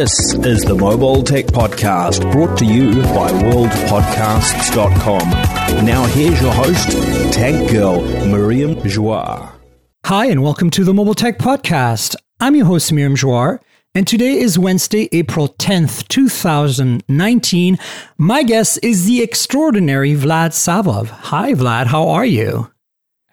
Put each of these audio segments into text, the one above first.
This is the Mobile Tech Podcast brought to you by worldpodcasts.com. Now here's your host, Tech Girl Miriam Joire. Hi, and welcome to the Mobile Tech Podcast. I'm your host, Miriam Joire, and today is Wednesday, April 10th, 2019. My guest is the extraordinary Vlad Savov. Hi, Vlad, how are you?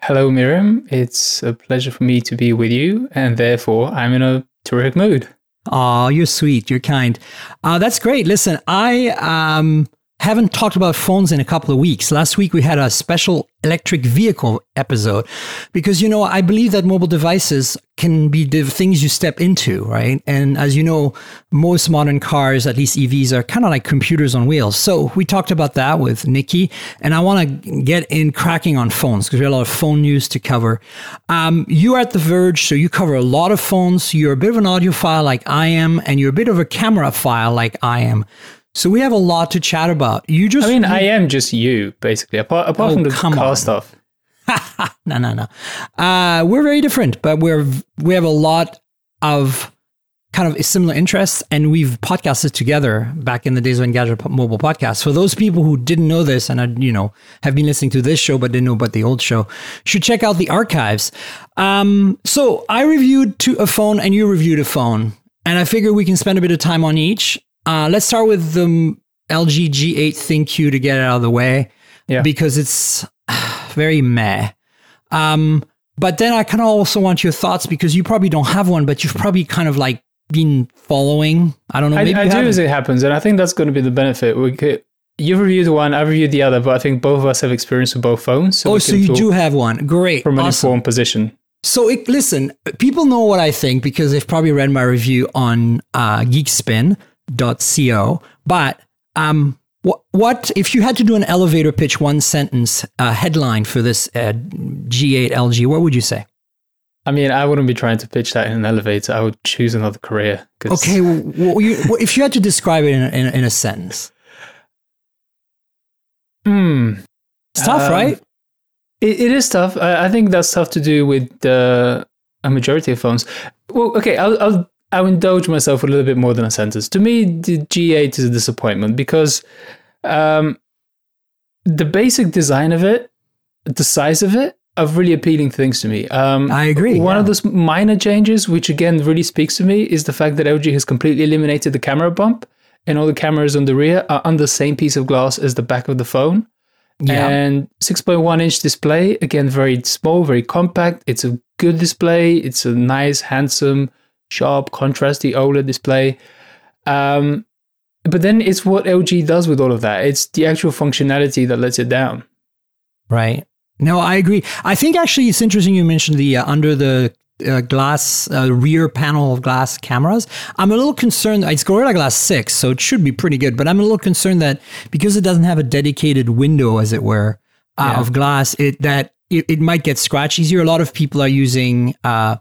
Hello, Miriam. It's a pleasure for me to be with you, and therefore I'm in a terrific mood. Oh, you're sweet. You're kind. Uh, that's great. Listen, I um, haven't talked about phones in a couple of weeks. Last week we had a special electric vehicle episode because, you know, I believe that mobile devices can be the things you step into, right? And as you know, most modern cars, at least EVs, are kind of like computers on wheels. So we talked about that with Nikki, and I want to get in cracking on phones because we have a lot of phone news to cover. Um, you are at The Verge, so you cover a lot of phones. You're a bit of an audiophile like I am, and you're a bit of a camera file like I am. So we have a lot to chat about. You just I mean, I am just you, basically, apart, apart Oh, from the come car on. stuff. no, no, no. Uh, we're very different, but we're we have a lot of kind of similar interests, and we've podcasted together back in the days of Engadget Mobile Podcast. For those people who didn't know this and are, you know have been listening to this show but didn't know about the old show, should check out the archives. Um, so I reviewed to a phone, and you reviewed a phone, and I figure we can spend a bit of time on each. Uh, let's start with the LG G8 ThinQ to get it out of the way Yeah. because it's very meh. Um, but then I kind of also want your thoughts because you probably don't have one, but you've probably kind of like been following. I don't know. I, I do as it happens, and I think that's going to be the benefit. We could, you've reviewed one, I've reviewed the other, but I think both of us have experience with both phones. oh, so you do have one. Great. from an Awesome. informed position. So it, listen, people know what I think because they've probably read my review on uh, geekspin.co. But um, what, what if you had to do an elevator pitch, one sentence uh, headline for this uh, G8 LG? What would you say? I mean, I wouldn't be trying to pitch that in an elevator. I would choose another career. 'cause- Okay, well, well, you, well, if you had to describe it in a, in a, in a sentence, Hmm. it's tough, Um, right? It, it is tough. I, I think that's tough to do with uh, a majority of phones. Well, okay, I'll, I'll I'll indulge myself a little bit more than a sentence. To me, the G8 is a disappointment because um, the basic design of it, the size of it, are really appealing things to me. Um, I agree, One of those minor changes, which again really speaks to me, is the fact that LG has completely eliminated the camera bump, and all the cameras on the rear are on the same piece of glass as the back of the phone. Yeah. And 6.1 inch display, again, very small, very compact. It's a good display. It's a nice, handsome, sharp, contrasty OLED display. Um, but then it's what LG does with all of that. It's the actual functionality that lets it down. Right. No, I agree. I think actually it's interesting you mentioned the uh, under the uh, glass uh, rear panel of glass cameras. I'm a little concerned. It's Gorilla Glass 6, so it should be pretty good, but I'm a little concerned that because it doesn't have a dedicated window, as it were, uh, Yeah. of glass, it that it, it might get scratch easier. A lot of people are using. Uh,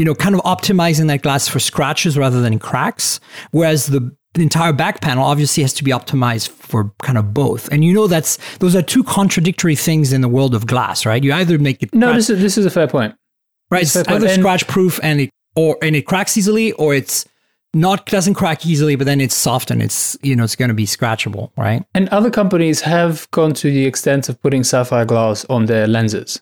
you know, kind of optimizing that glass for scratches rather than cracks. Whereas the the entire back panel obviously has to be optimized for kind of both. And you know that's those are two contradictory things in the world of glass, right? You either make it No, scratch- this is this is a fair point. right, it's either scratch proof and it or and it cracks easily, or it's not doesn't crack easily, but then it's soft and it's you know it's going to be scratchable, right? And other companies have gone to the extent of putting sapphire glass on their lenses.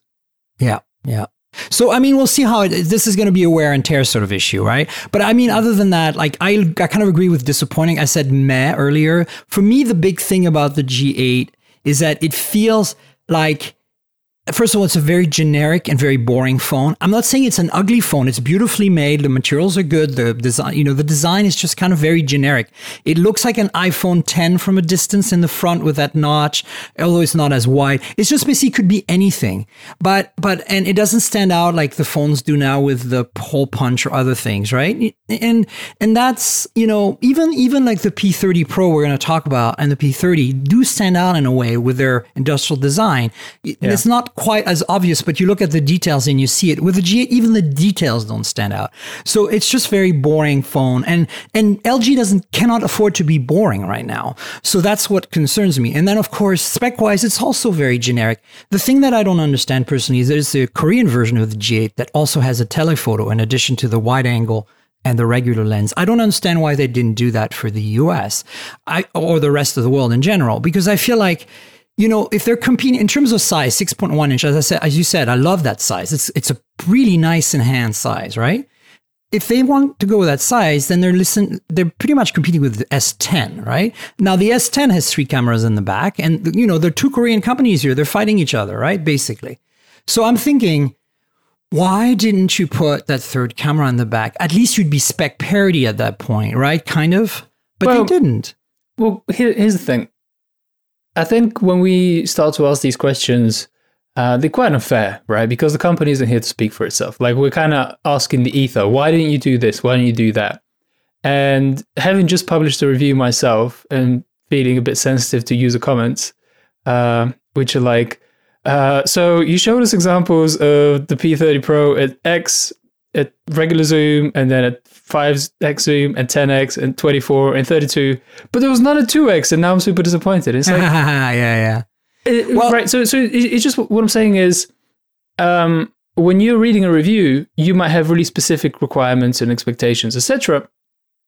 Yeah, yeah. So I mean, we'll see how it. This is going to be a wear and tear sort of issue, right? But I mean, other than that, like I, I kind of agree with disappointing. I said meh earlier. For me, the big thing about the G8 is that it feels like First of all, it's a very generic and very boring phone. I'm not saying it's an ugly phone. It's beautifully made. The materials are good. The design, you know, the design is just kind of very generic. It looks like an iPhone 10 from a distance in the front with that notch, although it's not as wide. It's just basically could be anything. But, but, and it doesn't stand out like the phones do now with the hole punch or other things, right? And, and that's, you know, even, even like the P30 Pro we're going to talk about and the P30 do stand out in a way with their industrial design. It's not quite as obvious, but you look at the details and you see it. With the G8, even the details don't stand out. So it's just very boring phone. And and LG doesn't cannot afford to be boring right now. So that's what concerns me. And then of course, spec wise, it's also very generic. The thing that I don't understand personally is there's a Korean version of the G8 that also has a telephoto in addition to the wide angle and the regular lens. I don't understand why they didn't do that for the US I, or the rest of the world in general, because I feel like, you know, if they're competing in terms of size, 6.1 inch, as I said, as you said, I love that size. It's, it's a really nice enhanced size, right? If they want to go with that size, then they're listen, they're pretty much competing with the S10, right? Now the S10 has three cameras in the back, and you know, they're two Korean companies here. They're fighting each other, right? Basically. So I'm thinking, why didn't you put that third camera in the back? At least you'd be spec parity at that point, right? Kind of. But Well- they didn't. Well, here, here's the thing. I think when we start to ask these questions, uh, they're quite unfair, right? Because the company isn't here to speak for itself. Like we're kind of asking the ether, why didn't you do this? Why didn't you do that? And having just published a review myself and feeling a bit sensitive to user comments, uh, which are like, uh, so you showed us examples of the P30 Pro at X at regular zoom and then at 5x zoom and 10x and 24 and 32 but there was none at 2x and now i'm super disappointed it's like yeah, yeah. it- Well- right so so it's just what i'm saying is um when you're reading a review you might have really specific requirements and expectations etc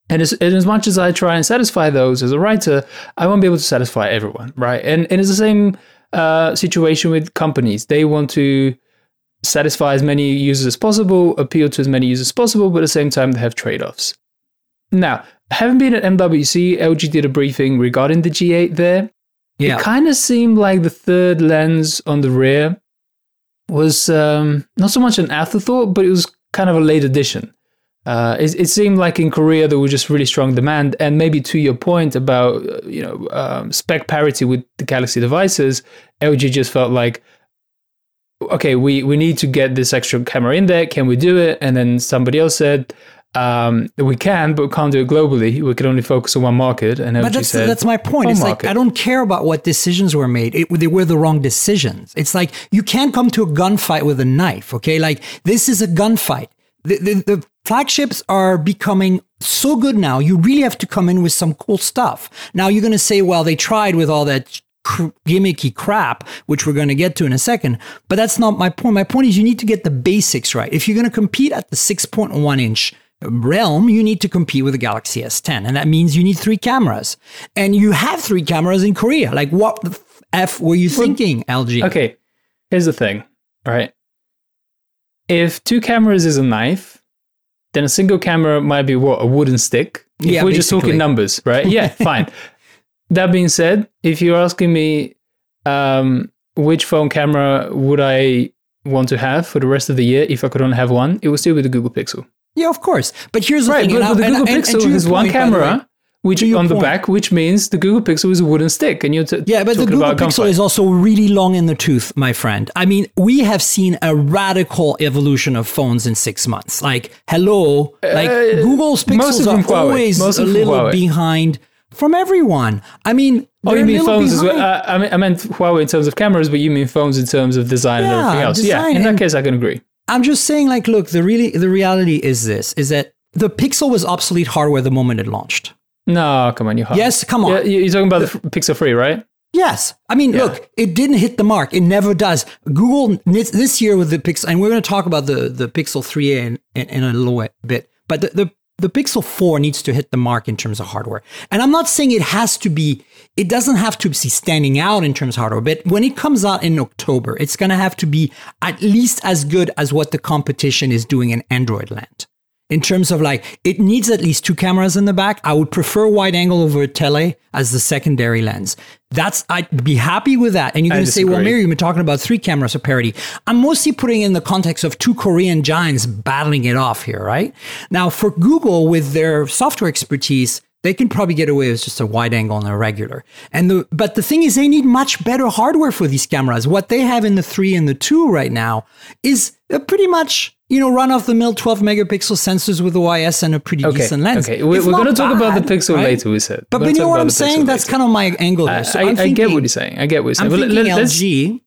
and as, and as much as I try and satisfy those as a writer, I won't be able to satisfy everyone, right? And, and it's the same uh, situation with companies. They want to satisfy as many users as possible, appeal to as many users as possible, but at the same time, they have trade offs. Now, having been at MWC, LG did a briefing regarding the G8 there. Yeah. It kind of seemed like the third lens on the rear was um, not so much an afterthought, but it was kind of a late addition. Uh, it, it seemed like in Korea there was just really strong demand, and maybe to your point about uh, you know um, spec parity with the Galaxy devices, LG just felt like, okay, we we need to get this extra camera in there. Can we do it? And then somebody else said. Um, we can, but we can't do it globally. We can only focus on one market. And But that's said, that's my point. It's market. like I don't care about what decisions were made. It, they were the wrong decisions. It's like you can't come to a gunfight with a knife. Okay, like this is a gunfight. The, the, the flagships are becoming so good now. You really have to come in with some cool stuff. Now you're going to say, well, they tried with all that cr- gimmicky crap, which we're going to get to in a second. But that's not my point. My point is you need to get the basics right. If you're going to compete at the 6.1 inch realm, you need to compete with the Galaxy S10. And that means you need three cameras. And you have three cameras in Korea. Like, what the F were you thinking, LG? Okay, here's the thing, all right? If two cameras is a knife, then a single camera might be what? A wooden stick? If Yeah, we're just talking numbers, right? Yeah, fine. That being said, if you're asking me um, which phone camera would I want to have for the rest of the year if I could only have one, it would still be the Google Pixel. Yeah, of course. But here's the Right, thing. but, but the and- Google and- and Pixel to your has one point, way- camera, which on the back, which means the Google Pixel is a wooden stick, and you're t- Yeah, but the Google Pixel is also really long in the tooth, my friend. I mean, we have seen a radical evolution of phones in six months. Like, hello, like Google's Uh, most Pixels are Huawei. always a little Huawei. behind from everyone. I mean, Oh, you mean phones as well? Uh, I, mean, I meant Huawei in terms of cameras, but you mean phones in terms of design and everything else. yeah, in that and- case, I can agree. I'm just saying, like, look, the really the reality is this: is that the Pixel was obsolete hardware the moment it launched. No, come on, you're hard. Yes, come on. Yeah, you- you're talking about the f- Pixel 3, right? Yes. I mean, look, it didn't hit the mark. It never does. Google this this year with the Pixel, and we're going to talk about the, the Pixel 3a in, in, in a little bit, but the, the, the Pixel 4 needs to hit the mark in terms of hardware. And I'm not saying it has to be, it doesn't have to be standing out in terms of hardware, but when it comes out in October, it's going to have to be at least as good as what the competition is doing in Android land in terms of like it needs at least two cameras in the back. I would prefer wide angle over tele as the secondary lens. That's I'd be happy with that. And you're going to say, well. Mary, you've been talking about three cameras of parity. I'm mostly putting it in the context of two Korean giants battling it off here, right? Now, for Google with their software expertise. They can probably get away with just a wide angle and a regular. And the but the thing is they need much better hardware for these cameras. What they have in the 3 and the 2 right now is pretty much you know, run off the mill 12 megapixel sensors with OIS and a pretty Okay, decent lens. okay. We, we're going to talk about the Pixel right? later, we said. But We're you know what I'm saying? That's later. kind of my angle I, here. So I, I'm I get what you're saying. I get what you're saying. I'm thinking let- let's- LG.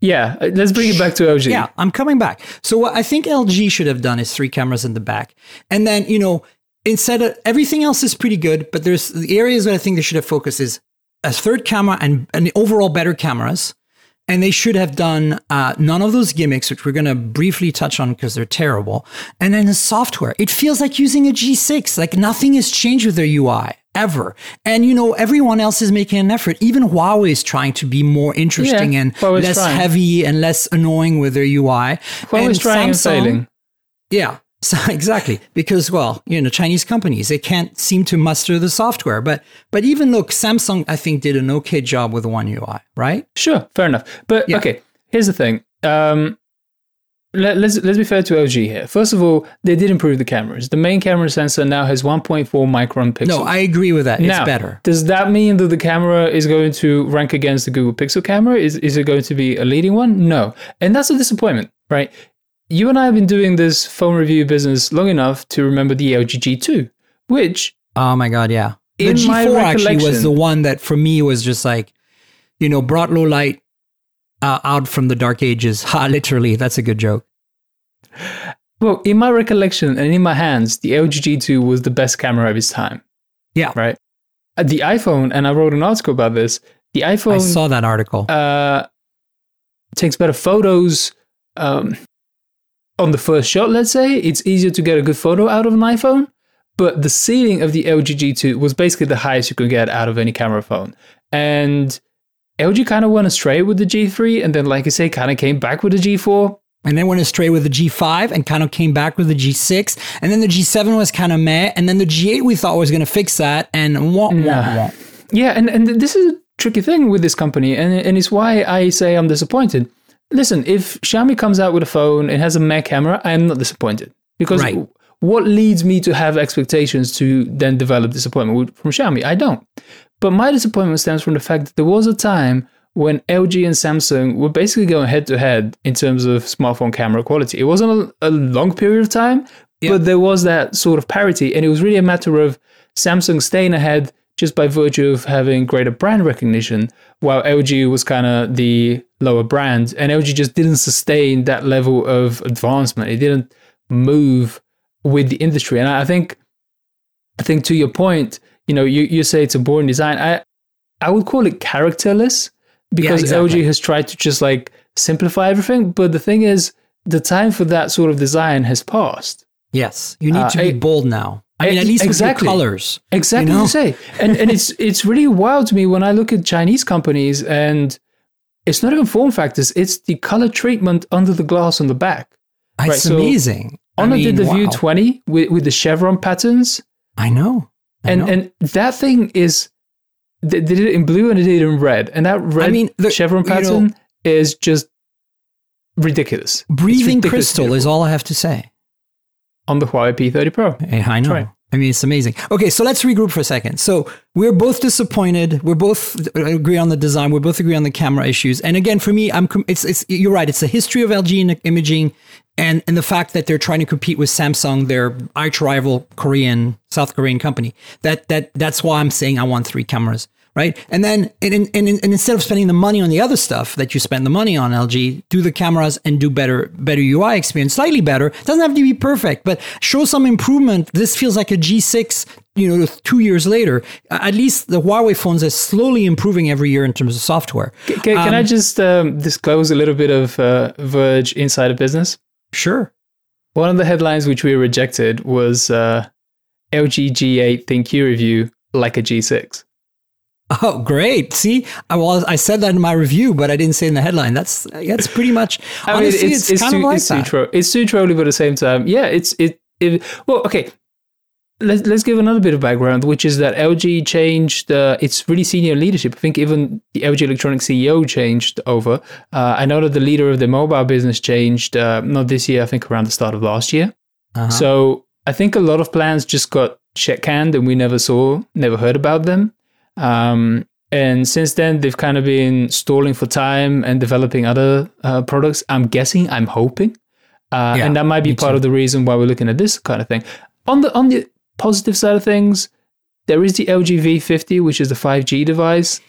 Yeah, uh, let's bring it back to LG. Yeah, I'm coming back. So what I think LG should have done is three cameras in the back, and then you know instead of everything else is pretty good, but there's the areas that I think they should have focused is a third camera and and overall better cameras, and they should have done uh, none of those gimmicks, which we're going to briefly touch on because they're terrible. And then the software, it feels like using a G6. Like nothing has changed with their UI ever. And you know, everyone else is making an effort. Even Huawei is trying to be more interesting Yeah, and Huawei's less trying. heavy and less annoying with their UI. Huawei's And trying and Samsung- failing. Yeah. So exactly because well you know Chinese companies they can't seem to muster the software but but even look Samsung I think did an okay job with One UI right Sure, fair enough. But Yeah. okay, here's the thing. Um, let, let's let's be fair to LG here. First of all, they did improve the cameras. The main camera sensor now has 1.4 micron pixels. no I agree with that it's better Does that mean that the camera is going to rank against the Google Pixel camera? Is is it going to be a leading one? No, and that's a disappointment, right? You and I have been doing this phone review business long enough to remember the LG G2, which oh my god yeah the In my G4 actually was the one that for me was just like you know brought low light uh, out from the dark ages ha literally that's a good joke Well, in my recollection and in my hands, the LG G2 was the best camera of its time. Yeah. Right. Uh, The iPhone, and I wrote an article about this. The I iPhone saw that article uh, takes better photos um, on the first shot. Let's say it's easier to get a good photo out of an iPhone, but the ceiling of the LG G2 was basically the highest you could get out of any camera phone, and LG kind of went astray with the G3, and then, like I say, kind of came back with the G4. and then went astray with the G5 and kind of came back with the G6. And then the G7 was kind of meh. And then the G8 we thought was going to fix that. And wah, Nah. Yeah, and, and this is a tricky thing with this company, and, and it's why I say I'm disappointed. Listen, if Xiaomi comes out with a phone and has a Mac camera, I am not disappointed. Because Right. what leads me to have expectations to then develop disappointment from Xiaomi? I don't. But my disappointment stems from the fact that there was a time when LG and Samsung were basically going head to head in terms of smartphone camera quality. It wasn't a, a long period of time, Yeah. but there was that sort of parity. And it was really a matter of Samsung staying ahead just by virtue of having greater brand recognition, while LG was kind of the lower brand. And LG just didn't sustain that level of advancement. It didn't move with the industry. And I think, I think to your point, you know, you, you say it's a boring design. I, I would call it characterless because exactly. LG has tried to just like simplify everything. But the thing is, the time for that sort of design has passed. Yes. You need Uh, to be I- bold now. I mean, at least exactly. colors. Exactly You know? what you say. And and it's it's really wild to me when I look at Chinese companies and it's not even form factors, it's the color treatment under the glass on the back. It's Right, so amazing. I Honor mean, did the View 20 with, with the chevron patterns. I know. I And know. and that thing is they did it in blue and they did it in red. And that red I mean, the- chevron you know- pattern is just ridiculous. Breathing ridiculous crystal is all I have to say. On the Huawei P30 Pro. Hey, I know. I mean, it's amazing. Okay, so let's regroup for a second. So we're both disappointed. We're both uh, agree on the design. We both agree on the camera issues. And again, for me, I'm it's it's you're right. It's the history of LG in imaging, and and the fact that they're trying to compete with Samsung, their arch rival Korean South Korean company. That that that's why I'm saying I want three cameras. Right, and then and, and, and, instead of spending the money on the other stuff that you spend the money on, LG do the cameras and do better better UI experience, slightly better. It doesn't have to be perfect, but show some improvement. This feels like a G6, you know, two years later. At least the Huawei phones are slowly improving every year in terms of software. Can, can I just um, disclose a little bit of uh, Verge insider business? Sure. One of the headlines which we rejected was uh, LG G8 ThinQ review like a G6. Oh, great! See, I well, I said that in my review, but I didn't say in the headline. That's that's pretty much. I mean, honestly, it's, kind too, of like it's too that. tro- it's too trolly, but at the same time, yeah, it's it. it well, okay. Let's let's give another bit of background, which is that LG changed uh, its really senior leadership. I think even the LG Electronics CEO changed over. Uh, I know that the leader of the mobile business changed uh, not this year. I think around the start of last year. Uh-huh. So I think a lot of plans just got check canned and we never saw, never heard about them. Um, and since then, they've kind of been stalling for time and developing other uh, products. I'm guessing, I'm hoping, uh, Yeah, and that might be part too. of the reason why we're looking at this kind of thing. On the on the positive side of things, there is the LG V50, which is the 5G device,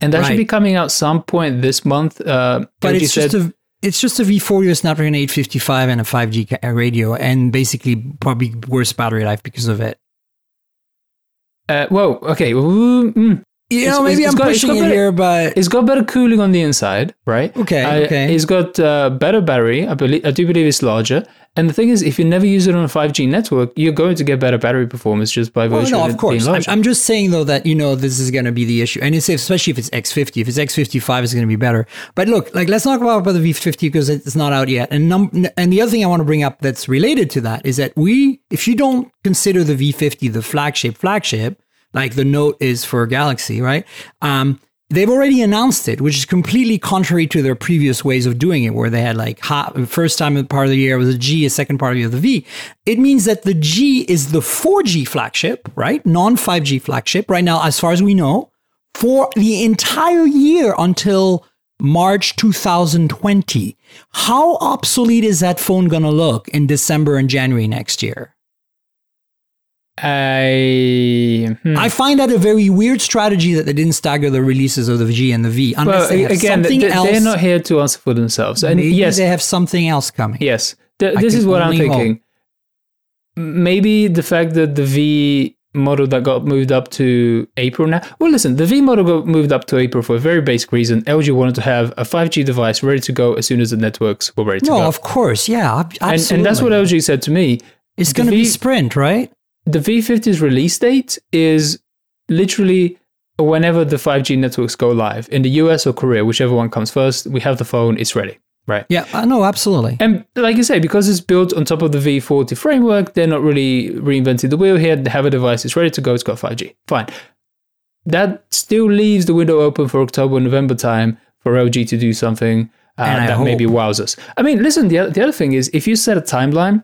and that should be coming out some point this month. Uh, but LG it's said, just a it's just a V40 Snapdragon 855 and a 5G radio, and basically probably worse battery life because of it. Uh, well, okay. mm, mm. You know, It's- maybe it's I'm got- pushing it better- here, but It's got better cooling on the inside, right? Okay, Uh, okay. It's got uh, better battery. I believe I do believe it's larger. And the thing is, if you never use it on a 5G network, you're going to get better battery performance just by Well, virtue no, of, of course. I'm. I'm just saying though that you know this is going to be the issue, and it's especially if it's X50. If it's X55, it's going to be better. But look, like let's not talk about the V50 because it's not out yet. And num- and the other thing I want to bring up that's related to that is that we, if you don't consider the V50 the flagship flagship, like the Note is for Galaxy, right? Um, They've already announced it, which is completely contrary to their previous ways of doing it, where they had like ha- first time part of the year was a G, a second part of the year the V. It means that the G is the 4G flagship, right? Non 5G flagship right now, as far as we know, for the entire year until March 2020. How obsolete is that phone going to look in December and January next year? I hmm. I find that a very weird strategy that they didn't stagger the releases of the G and the V. Unless well, they again, something they, else. they're not here to answer for themselves. And Maybe yes, they have something else coming. yes, Th- this is what I'm only hope. thinking. Maybe the fact that the V model that got moved up to April now. Well, listen, the V model got moved up to April for a very basic reason. LG wanted to have a 5G device ready to go as soon as the networks were ready to No, go. of course, yeah, ab- And, absolutely. and that's what LG said to me. it's going to be Sprint, right? The V50's release date is literally whenever the 5G networks go live in the US or Korea, whichever one comes first. We have the phone, it's ready, right? Yeah, uh, no, absolutely. And like I say, because it's built on top of the V40 framework, they're not really reinventing the wheel here. They have a device, it's ready to go, it's got 5G. Fine. That still leaves the window open for October, November time for LG to do something uh, And I that maybe hope- wows us. I mean, listen, the, the other thing is if you set a timeline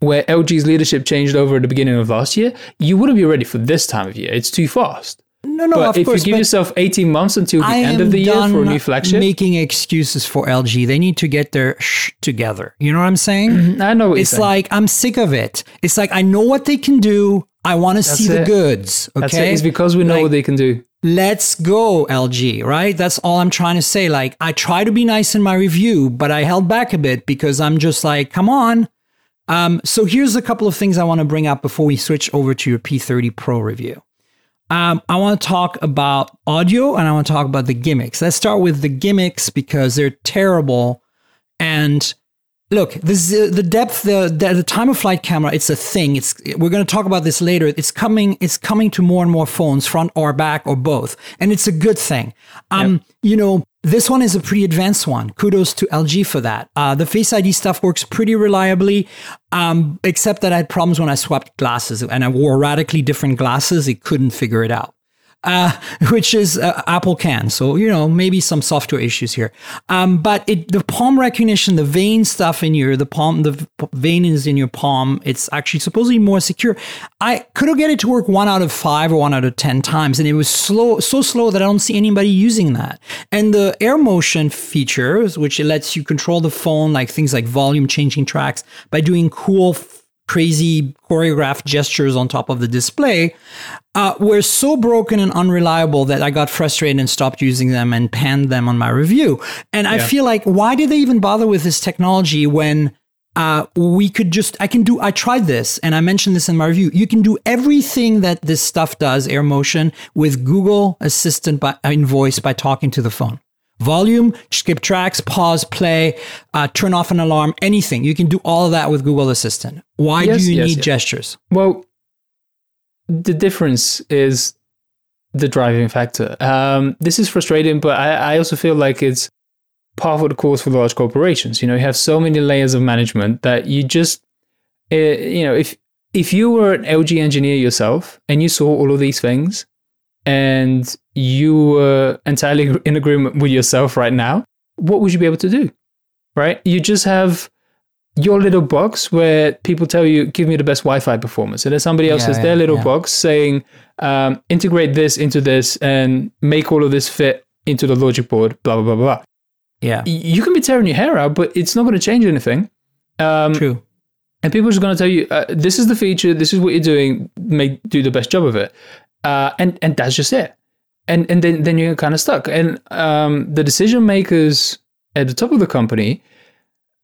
where LG's leadership changed over at the beginning of last year, you wouldn't be ready for this time of year. It's too fast. No, no, but of if course. you give yourself 18 months until the I end of the year for a new flagship, making excuses for LG. They need to get their sh together. You know what I'm saying? Mm-hmm. I know what it's you're saying. like I'm sick of it. It's like I know what they can do. I want to see the goods. Okay, That's it. It's because we know Like- what they can do. let's go LG, right? That's all I'm trying to say. Like I try to be nice in my review, but I held back a bit because I'm just like, come on. Um, so here's a couple of things I want to bring up before we switch over to your P30 Pro review. Um, I want to talk about audio and I want to talk about the gimmicks. Let's start with the gimmicks because they're terrible. And look, this is, the depth, the, the the time of flight camera. It's a thing. It's we're going to talk about this later. It's coming. It's coming to more and more phones, front or back or both, and it's a good thing. Um, you know, this one is a pretty advanced one. Kudos to LG for that. Uh, the Face ID stuff works pretty reliably, um, except that I had problems when I swapped glasses and I wore radically different glasses. It couldn't figure it out uh, which is uh, Apple can. So you know maybe some software issues here. Um, but it the palm recognition, the vein stuff in your the palm, the vein is in your palm. It's actually supposedly more secure. I could have get it to work one out of five or one out of ten times, and it was slow, so slow that I don't see anybody using that. And the air motion features, which lets you control the phone, like things like volume changing tracks by doing cool crazy choreographed gestures on top of the display uh, were so broken and unreliable that I got frustrated and stopped using them and panned them on my review. And I feel like, why did they even bother with this technology when uh, we could just, I can do, I tried this and I mentioned this in my review. You can do everything that this stuff does, Air Motion, with Google Assistant by, in voice by talking to the phone. Volume, skip tracks, pause, play, uh, turn off an alarm, anything. You can do all of that with Google Assistant. Why Yes, do you yes, need yes. gestures? Well, the difference is the driving factor. Um, this is frustrating, but I, I also feel like it's part of the course for large corporations. You know, you have so many layers of management that you just, uh, you know, if if you were an LG engineer yourself and you saw all of these things and you were entirely in agreement with yourself right now, what would you be able to do? Right? You just have your little box where people tell you, give me the best Wi Fi performance. And then somebody else Yeah, has yeah, their little yeah. box saying, um, integrate this into this and make all of this fit into the logic board, blah, blah, blah, blah. Yeah, You can be tearing your hair out, but it's not going to change anything. Um, true. and people are just going to tell you, uh, this is the feature, this is what you're doing, make do the best job of it. Uh, and, and that's just it. And, and then, then you're kind of stuck. And um, the decision makers at the top of the company,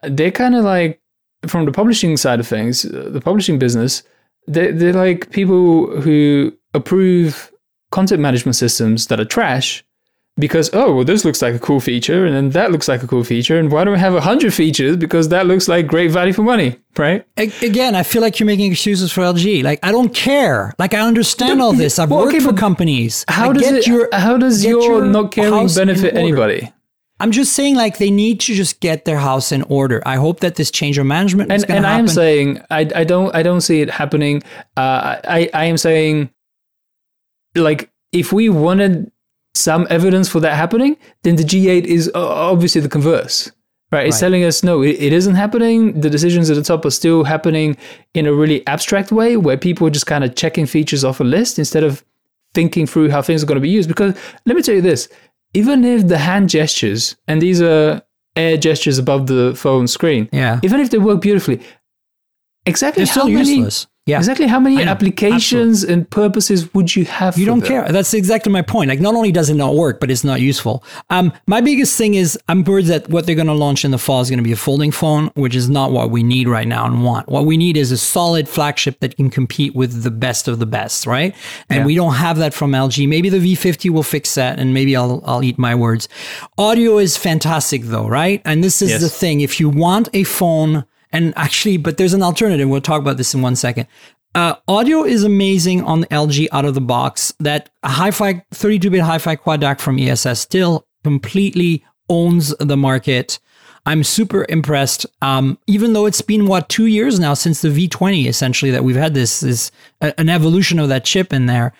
they're kind of like, from the publishing side of things, uh, the publishing business, they're, they're like people who approve content management systems that are trash because oh well this looks like a cool feature and then that looks like a cool feature and why don't we have a hundred features because that looks like great value for money right Again, I feel like you're making excuses for LG. Like I don't care. Like I understand all this. I've Well, worked okay, for companies. how Like, does it your- how does your, your not caring benefit anybody I'm just saying, like they need to just get their house in order. I hope that this change of management and and I am saying I I don't I don't see it happening. Uh, I I am saying like if we wanted some evidence for that happening, then the G8 is uh, obviously the converse. Right, it's Right. telling us no, it, it isn't happening. The decisions at the top are still happening in a really abstract way, where people are just kind of checking features off a list instead of thinking through how things are going to be used. Because let me tell you this: even if the hand gestures and these are air gestures above the phone screen, yeah, even if they work beautifully, exactly they're how still many useless. Yeah, exactly how many applications and purposes would you have? You don't them? care. That's exactly my point. Like, not only does it not work, but it's not useful. Um, my biggest thing is I'm worried that what they're going to launch in the fall is going to be a folding phone, which is not what we need right now and want. What we need is a solid flagship that can compete with the best of the best, right? And Yeah. we don't have that from LG. Maybe the V50 will fix that, and maybe I'll I'll eat my words. Audio is fantastic, though, right? And this is Yes. the thing. If you want a phone, and actually, but there's an alternative. We'll talk about this in one second. Uh, audio is amazing on LG out of the box. That hi-fi 32-bit hi-fi quad DAC from ESS still completely owns the market. I'm super impressed. Um, even though it's been what two years now since the V20, essentially that we've had this is an evolution of that chip in there.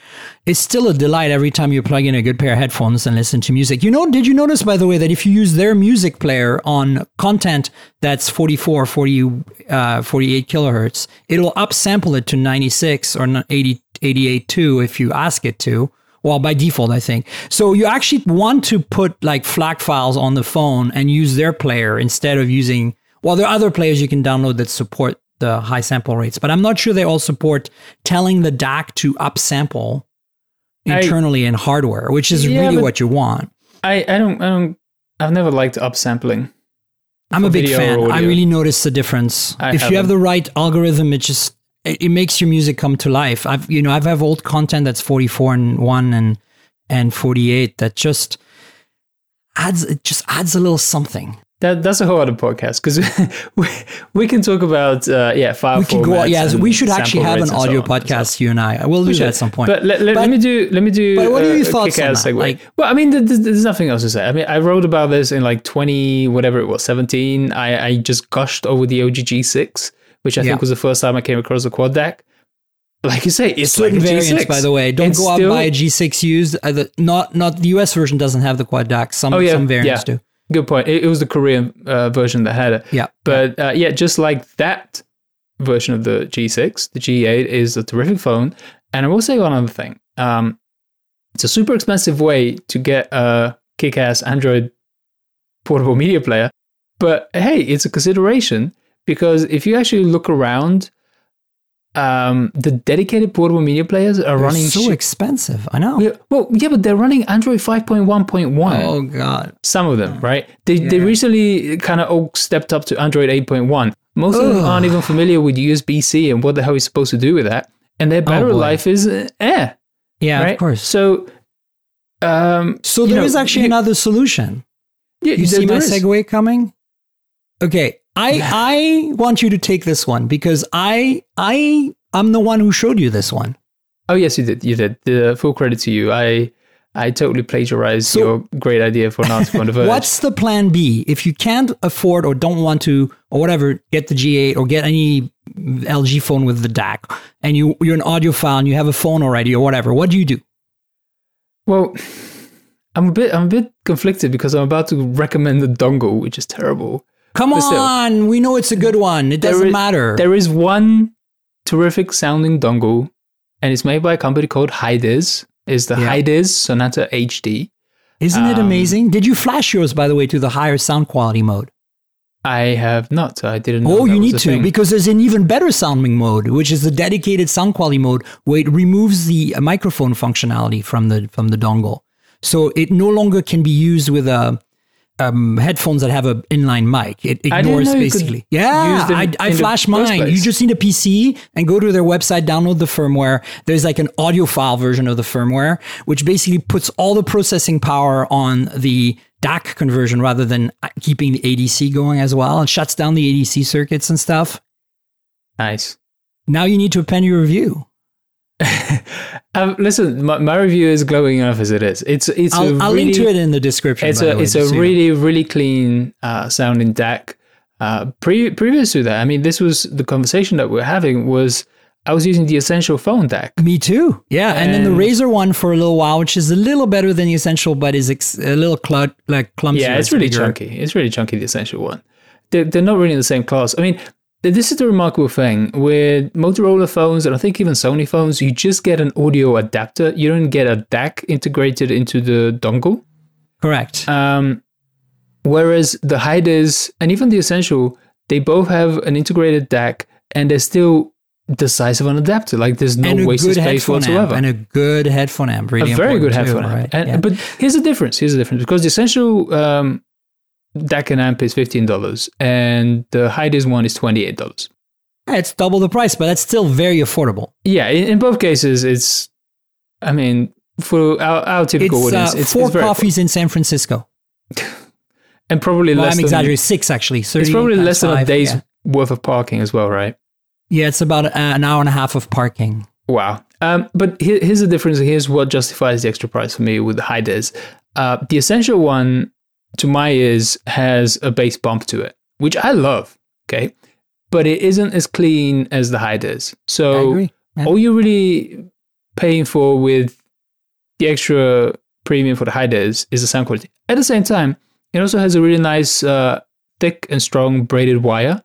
It's still a delight every time you plug in a good pair of headphones and listen to music. You know, did you notice by the way that if you use their music player on content that's 44, 40, uh, 48 kilohertz, it'll upsample it to 96 or 80, 88 too if you ask it to well by default i think. So you actually want to put like FLAC files on the phone and use their player instead of using well there are other players you can download that support the high sample rates but i'm not sure they all support telling the dac to upsample I- internally in hardware which is Yeah, really what you want. I, I don't I don't I've never liked upsampling. i'm a big fan. i really notice the difference. I if you have the right algorithm it just it, makes your music come to life i've you know i've have old content that's 44 and 1 and and 48 that just adds it just adds a little something That that's a whole other podcast because we, we can talk about uh, yeah file we can go formats yeah we should actually have an and so audio on and so podcast you and i we'll do We that at some point But let, let, But- let me do let me do. but what are uh, your a thoughts on that? segue. Like- well, I mean, th- th- there's nothing else to say. I mean, I wrote about this in like 20 whatever it was, 17. I, I just gushed over the LG G6, which I Yeah. think was the first time I came across a quad DAC. Like you say, it's certain like a variants G6. by the way don't It's go out still- buy a g6 used uh, the, not not the us version doesn't have the quad dac some Oh, yeah, some variants yeah. do Good point. It, it was the Korean uh, version that had it. yeah But uh, yeah, just like that version of the G6, the G8 is a terrific phone. And I will say one other thing. Um, it's a super expensive way to get a kick ass Android portable media player. But hey, it's a consideration because if you actually look around, um, the dedicated portable media players are They're running. so shit- expensive i know Yeah, well, yeah, but they're running Android 5.1.1 oh god some of them, right? They they recently kind of all stepped up to Android 8.1. Most of them aren't even familiar with USB C and what the hell you're supposed to do with that. And their battery boy. life is eh, yeah right? of course So, um, so there know, is actually you- another solution yeah, You see my is. segue coming? Okay, I I want you to take this one because I I I'm the one who showed you this one. Oh yes, you did. You did. The full credit to you. I I totally plagiarized So- your great idea for an article on the Verge. What's the plan B if you can't afford or don't want to or whatever get the G8 or get any LG phone with the DAC and you you're an audiophile and you have a phone already or whatever? What do you do? Well, I'm a bit I'm a bit conflicted because I'm about to recommend the dongle, which is terrible. Come But still. on, we know it's a good one. It doesn't is- matter. There is one terrific sounding dongle, and it's made by a company called Hidizs. Is the Yeah. Hidizs Sonata HD. Isn't it um, amazing? Did you flash yours by the way to the higher sound quality mode? I have not. I didn't. know Oh, you need to thing. because there's an even better sounding mode, which is the dedicated sound quality mode, where it removes the uh, microphone functionality from the from the dongle, so it no longer can be used with a um, headphones that have an inline mic. It ignores know you could basically. Yeah, I, I flash mine. You just need a PC and go to their website, download the firmware. There's like an audiophile version of the firmware, which basically puts all the processing power on the DAC conversion rather than keeping the ADC going as well. It shuts down the ADC circuits and stuff. Nice. Now you need to append your review. Um, listen, my, my review is glowing enough as it is. It's it's a I'll, I'll really, link to it in the description. It's a way, it's a really really clean uh, sounding DAC. Uh, pre- previous to that, I mean, this was the conversation that we're having was I was using the Essential Phone DAC. Me too. Yeah, and, then the And- Razer one for a little while, which is a little better than the Essential, but is ex- a little cl- like clumsy. Yeah, it's really chunky. It's really chunky. The Essential one. They're, they're not really in the same class. I mean, this is the remarkable thing with Motorola phones, and I think even Sony phones. You just get an audio adapter. You don't get a DAC integrated into the dongle. Correct. Um, whereas the Hidizs and even the Essential, they both have an integrated DAC, and they're still the size of an adapter. Like there's no and wasted space headphone amp. whatsoever. And a good headphone amp. Really a very good too, headphone amp. right? And, Yeah. But here's the difference. Here's the difference because the Essential um, DAC and amp is fifteen dollars, and the Hidizs one is twenty eight dollars. Yeah, it's double the price, but that's still very affordable. Yeah, in, in both cases, it's. I mean, for our, our typical It's, audience, uh, it's, four it's coffees in San Francisco. and probably Well, less. I'm than, exaggerating. Six actually. 30 It's probably less than a day's Yeah. worth of parking as well, right? Yeah, it's about an hour and a half of parking. Wow. Um, but here, here's the difference. Here's what justifies the extra price for me with the Hidizs. Uh, the essential one, to my ears, has a bass bump to it, which I love. Okay, but it isn't as clean as the Hidizs. I So. Yeah. all you're really paying for with the extra premium for the Hidizs is the sound quality. At the same time, it also has a really nice, uh, thick and strong braided wire,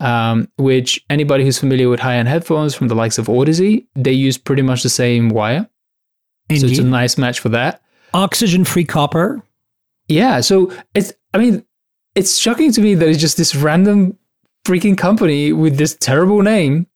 um, which anybody who's familiar with high-end headphones from the likes of Audeze, they use pretty much the same wire. So it's a nice match for that. Oxygen-free copper. Yeah, so it's I mean, it's shocking to me that it's just this random freaking company with this terrible name.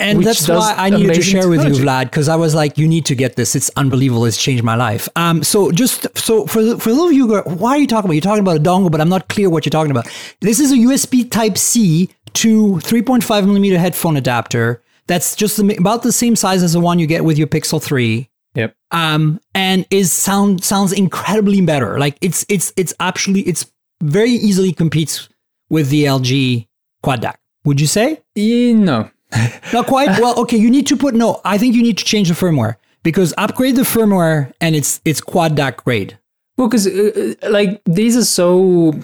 And that's why I needed to share with you. Vlad, because I was like, you need to get this. It's unbelievable. It's changed my life. Um, so just so for the- for those of you who are, why are you talking about? You're talking about a dongle, but I'm not clear what you're talking about. This is a USB Type C to 3.5 millimeter headphone adapter. That's just about the same size as the one you get with your Pixel 3 Yep. um, and is sound sounds incredibly better. Like it's it's it's actually it's very easily competes with the LG Quad DAC. Would you say? Yeah, no. Not quite. Well, okay. You need to put no. I think you need to change the firmware because upgrade the firmware and it's it's Quad DAC grade. Well, because uh, uh, like these are so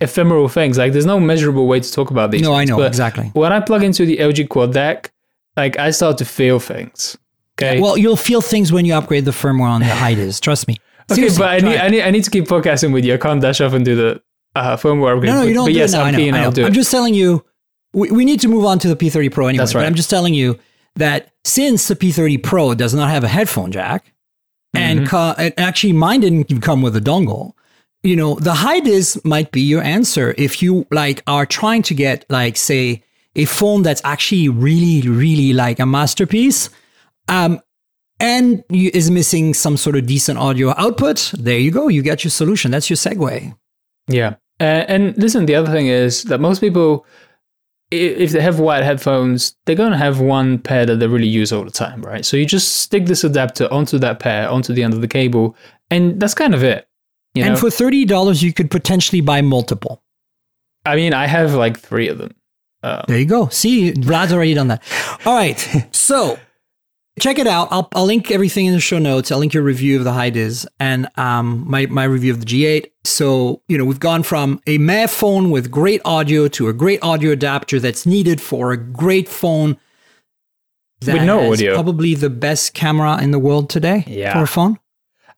ephemeral things. Like there's no measurable way to talk about these. No, I know But exactly. When I plug into the LG Quad DAC, like I start to feel things. Okay. Well, you'll feel things when you upgrade the firmware on the Hidizs. Trust me. okay, Seriously, but I try need, it. I need I need to keep podcasting with you. I can't dash off and do the uh, firmware upgrade. No, no, but, you don't But do yes, it now. I'm I know, keen. I know. I'll do I'm it. just telling you, we, we need to move on to the P30 Pro anyway. That's But right. I'm just telling you that since the P30 Pro does not have a headphone jack, and Mm-hmm. co- and actually mine didn't come with a dongle, you know, the Hidizs might be your answer if you like are trying to get like say a phone that's actually really, really like a masterpiece. Um, and you, is missing some sort of decent audio output. There you go. You get your solution. That's your segue. Yeah. Uh, and listen, the other thing is that most people, if they have wired headphones, they're going to have one pair that they really use all the time, right? So you just stick this adapter onto that pair, onto the end of the cable, and that's kind of it. You know? and for thirty dollars, you could potentially buy multiple. I mean, I have like three of them. Uh, There you go. See, Vlad's already done that. All right. So check it out. I'll, I'll link everything in the show notes. I'll link your review of the Hidizs and um, my, my review of the G8. So, you know, we've gone from a meh phone with great audio to a great audio adapter that's needed for a great phone. that With no has audio. Probably the best camera in the world today Yeah. for a phone.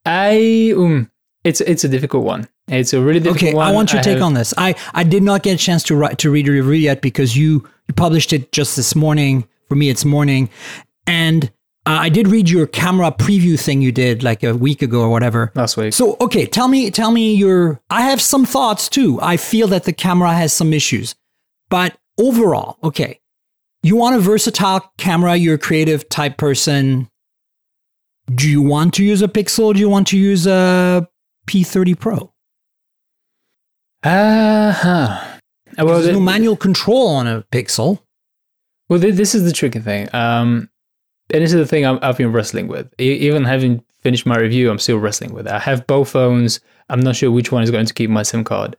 I, um, it's it's a difficult one. It's a really difficult one. Okay, one. I want your take have- on this. I, I did not get a chance to write to read your review yet because you you published it just this morning. For me, it's morning, and uh, I did read your camera preview thing you did like a week ago or whatever. last week. So okay, tell me tell me your. I have some thoughts too. I feel that the camera has some issues, but overall, okay. You want a versatile camera. You're a creative type person. Do you want to use a Pixel? Do you want to use a P30 Pro? Uh huh. Well, There's no manual control on a Pixel. Well, this is the tricky thing. Um, and this is the thing I'm, I've been wrestling with. Even having finished my review, I'm still wrestling with it. I have both phones. I'm not sure which one is going to keep my SIM card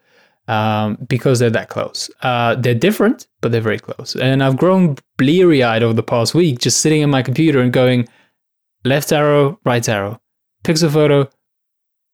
um, because they're that close. Uh, they're different, but they're very close. And I've grown bleary eyed over the past week, just sitting in my computer and going left arrow, right arrow, pixel photo,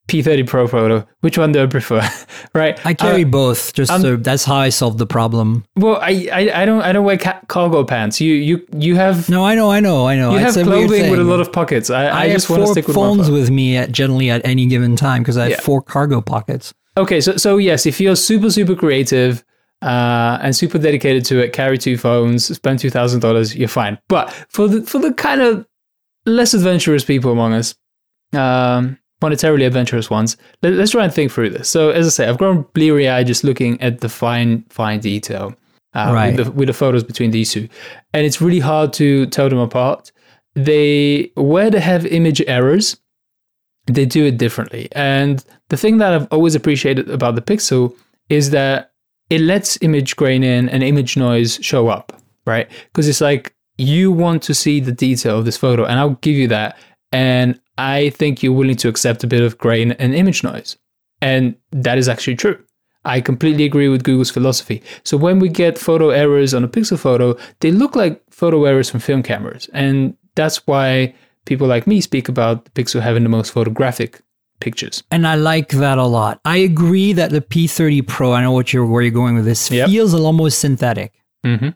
P30 Pro photo. Which one do I prefer? right? I carry Uh, both. Just I'm- so that's how I solved the problem. well, I, I I don't I don't wear ca- cargo pants. You you you have No, I know, I know, I know. You It's have clothing with a lot of pockets. I, I, I, just want to stick with phones one with me at generally at any given time because I have Yeah. four cargo pockets. Okay, so so yes, if you're super super creative uh, and super dedicated to it, carry two phones, spend two thousand dollars, you're fine. But for the for the kind of less adventurous people among us, um, monetarily adventurous ones, let, us try and think through this. So as I say, I've grown bleary eyed just looking at the fine fine detail uh, Right. with, the, with the photos between these two, and it's really hard to tell them apart. They where they have image errors, they do it differently. And the thing that I've always appreciated about the Pixel is that it lets image grain in and image noise show up, right? Because it's like you want to see the detail of this photo, and I'll give you that. And I think you're willing to accept a bit of grain and image noise. And that is actually true. I completely agree with Google's philosophy. So when we get photo errors on a pixel photo, they look like photo errors from film cameras. And that's why people like me speak about the Pixel having the most photographic pictures. And I like that a lot. I agree that the P30 Pro, I know what you're where you're going with this, Yep. feels almost synthetic. Mm-hmm.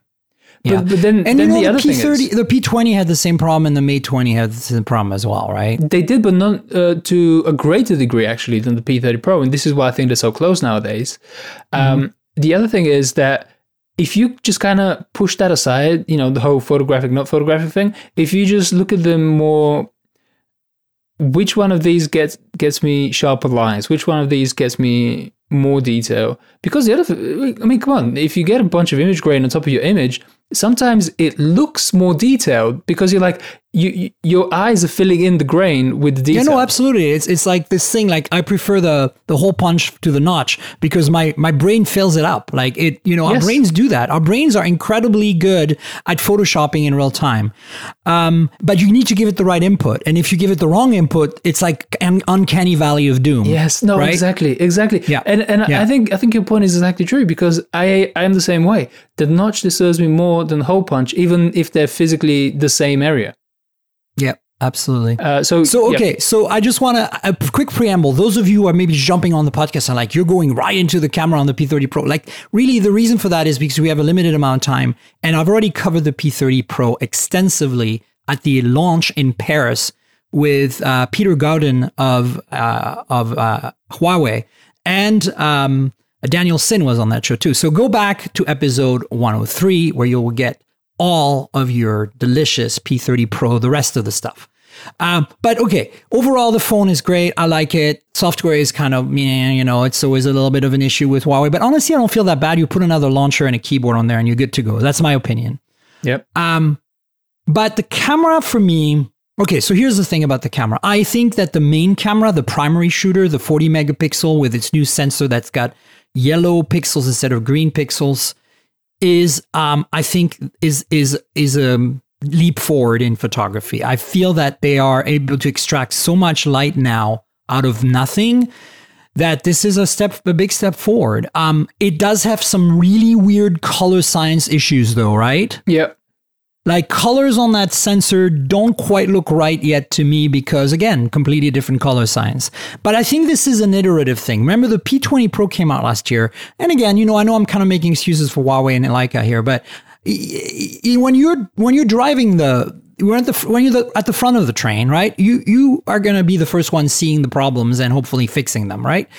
Yeah. But, but then, And then you know the the other P30, is, the P20 had the same problem, and the Mate 20 had the same problem as well, right? they did, but not uh, to a greater degree actually than the P30 Pro. And this is why I think they're so close nowadays. Um, the other thing is that if you just kind of push that aside, you know, the whole photographic, not photographic thing, if you just look at them more, which one of these gets gets me sharper lines? Which one of these gets me more detail? Because the other, I mean, come on, if you get a bunch of image grain on top of your image, sometimes it looks more detailed because you're like, you, you your eyes are filling in the grain with the Yeah, detail. no, absolutely. It's it's like this thing. Like I prefer the the hole punch to the notch because my my brain fills it up. Like it, you know, our Yes. brains do that. Our brains are incredibly good at photoshopping in real time. Um, but you need to give it the right input, and if you give it the wrong input, it's like an uncanny valley of doom. Yes, no, right? exactly, exactly. Yeah. and and Yeah. I think I think your point is exactly true because I I am the same way. The notch disturbs me more than hole punch, even if they're physically the same area. Yeah, absolutely. Uh, so So yeah. okay, so I just want to a quick preamble. Those of you who are maybe jumping on the podcast and like you're going right into the camera on the P30 Pro. Like really, the reason for that is because we have a limited amount of time, and I've already covered the P30 Pro extensively at the launch in Paris with uh, Peter Gauden of uh, of uh, Huawei, and um, Daniel Sin was on that show too. So go back to episode 103 where you'll get all of your delicious P30 Pro, the rest of the stuff. Um, but okay, overall the phone is great. I like it. Software is kind of, meh, you know, it's always a little bit of an issue with Huawei. But honestly, I don't feel that bad. You put another launcher and a keyboard on there, and you're good to go. That's my opinion. Yep. Um, but the camera for me, okay, so here's the thing about the camera. I think that the main camera, the primary shooter, the 40 megapixel with its new sensor that's got yellow pixels instead of green pixels, is um, I think is is is a leap forward in photography. I feel that they are able to extract so much light now out of nothing that this is a step a big step forward. Um, it does have some really weird color science issues though, right? Yep. Like colors on that sensor don't quite look right yet to me because again, completely different color science. But I think this is an iterative thing. Remember the P20 Pro came out last year. And again, you know, I know I'm kind of making excuses for Huawei and Leica here, but when you're when you're driving the we're at the when you're the, at the front of the train, right? You you are going to be the first one seeing the problems and hopefully fixing them, right?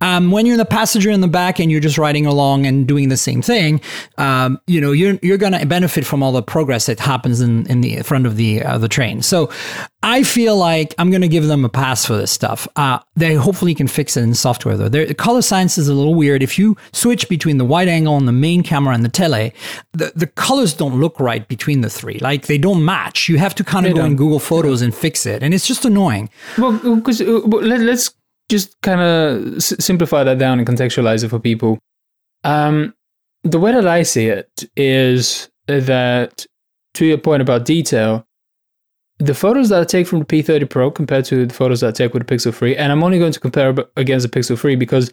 Um, when you're the passenger in the back and you're just riding along and doing the same thing, um, you know you're you're going to benefit from all the progress that happens in in the front of the uh, the train. So I feel like I'm going to give them a pass for this stuff. Uh, they hopefully can fix it in software though. Their color science is a little weird. If you switch between the wide angle and the main camera and the tele, the, the colors don't look right between the three. Like they don't match. You have to kind of go in. Google Photos and fix it, and it's just annoying. Well, because uh, let, let's just kind of s- simplify that down and contextualize it for people. Um, the way that I see it is that, to your point about detail, the photos that I take from the P30 Pro compared to the photos that I take with the Pixel 3, and I'm only going to compare against the Pixel 3 because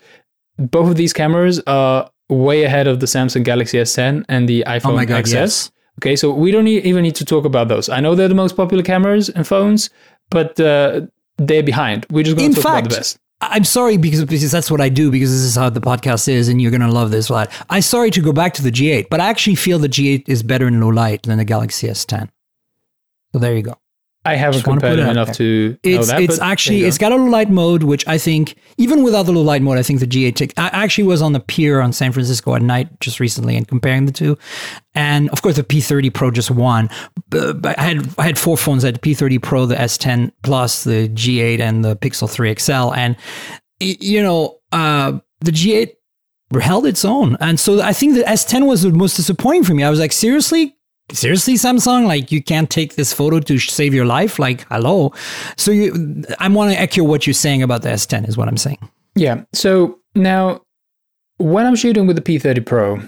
both of these cameras are way ahead of the Samsung Galaxy S10 and the iPhone Oh God, XS. yes. Okay, so we don't even need to talk about those. I know they're the most popular cameras and phones, but uh, they're behind. We're just going to talk about the best. I'm sorry because, because that's what I do because this is how the podcast is and you're going to love this a lot. I'm sorry to go back to the G8, but I actually feel the G8 is better in low light than the Galaxy S10. So there you go. I haven't compared it enough to know It's that. it's actually it's got a low light mode, which I think even without the low light mode, I think the G8. Take, I actually was on the pier on San Francisco at night just recently and comparing the two, and of course the P30 Pro just won. But I had I had four phones: I had the P30 Pro, the S10 Plus, the G8, and the Pixel 3 XL, and you know uh, the G8 held its own, and so I think the S10 was the most disappointing for me. I was like, seriously, seriously samsung like you can't take this photo to save your life like hello so you i want to echo what you're saying about the s10 is what i'm saying Yeah. So now, when I'm shooting with the P30 Pro,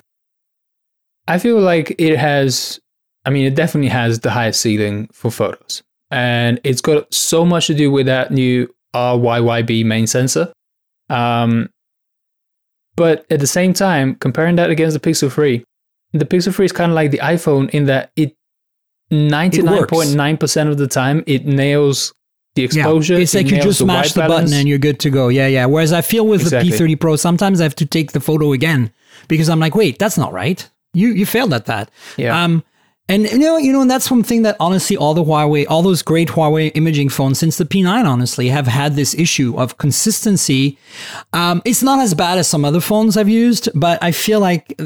I feel like it has, I mean, it definitely has the highest ceiling for photos. And it's got so much to do with that new RYYB main sensor. Um, but at the same time, comparing that against the Pixel 3, the Pixel 3 is kind of like the iPhone in that it 99.9% of the time it nails the exposure. it's it like you just the mash the button and you're good to go yeah yeah whereas i feel with Exactly. the p30 pro sometimes i have to take the photo again because i'm like wait that's not right you you failed at that Yeah. um and you know, you know, and that's one thing that honestly, all the Huawei, all those great Huawei imaging phones since the P9, honestly, have had this issue of consistency. Um, it's not as bad as some other phones I've used, but I feel like uh,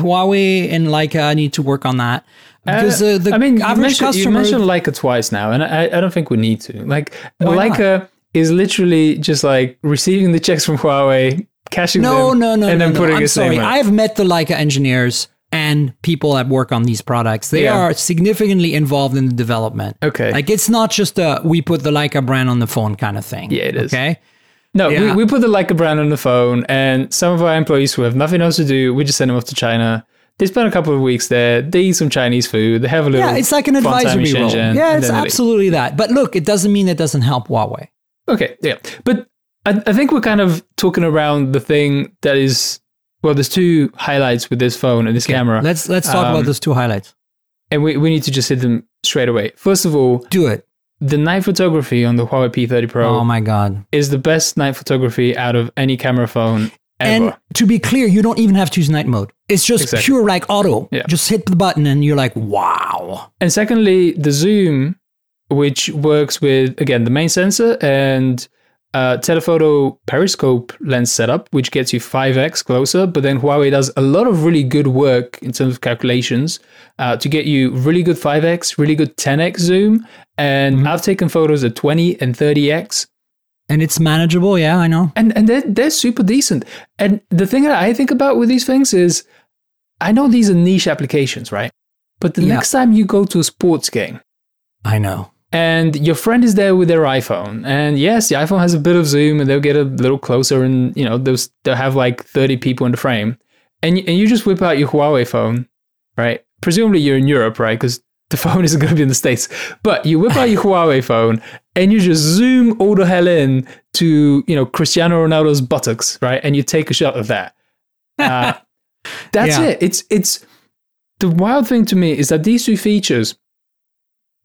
Huawei and Leica need to work on that because uh, the I mean, you average mentioned, you customer. mentioned Leica twice now, and I, I don't think we need to. Like, Why not? Leica is literally just like receiving the checks from Huawei, cashing no, them, no, no, and no, then no. putting I'm a sorry. I've met the Leica engineers and people that work on these products. They Yeah. are significantly involved in the development. Okay. Like it's not just a we put the Leica brand on the phone kind of thing. Yeah, it is. Okay. no, Yeah. we, we put the Leica brand on the phone, and some of our employees who have nothing else to do, we just send them off to China. They spend a couple of weeks there. They eat some Chinese food. They have a little. Yeah, it's like an advisory role. Shenzhen, Yeah, it's leave. absolutely that. But look, it doesn't mean it doesn't help Huawei. Okay, yeah. But I, I think we're kind of talking around the thing that is well, there's two highlights with this phone and this camera. Let's let's talk Um, about those two highlights. and we, we need to just hit them straight away. First of all, Do it. the night photography on the Huawei P30 Pro Oh my god. is the best night photography out of any camera phone ever. And to be clear, you don't even have to use night mode. It's just Exactly. pure like auto. Yeah. Just hit the button and you're like, wow. And secondly, the zoom, which works with again the main sensor and uh, telephoto periscope lens setup, which gets you 5x closer. But then Huawei does a lot of really good work in terms of calculations uh, to get you really good 5x, really good 10x zoom. And I've taken photos at 20 and 30x. And it's manageable. Yeah, I know. and and they're, they're super decent. And the thing that I think about with these things is, I know these are niche applications, right? But the Yeah. next time you go to a sports game I know. And your friend is there with their iPhone, and yes, the iPhone has a bit of zoom, and they'll get a little closer, and you know they'll they'll have like thirty people in the frame, and and you just whip out your Huawei phone, right? Presumably you're in Europe, right? Because the phone isn't going to be in the states, but you whip out your Huawei phone and you just zoom all the hell in to you know Cristiano Ronaldo's buttocks, right? And you take a shot of that. Uh, that's Yeah. it. It's it's the wild thing to me is that these two features,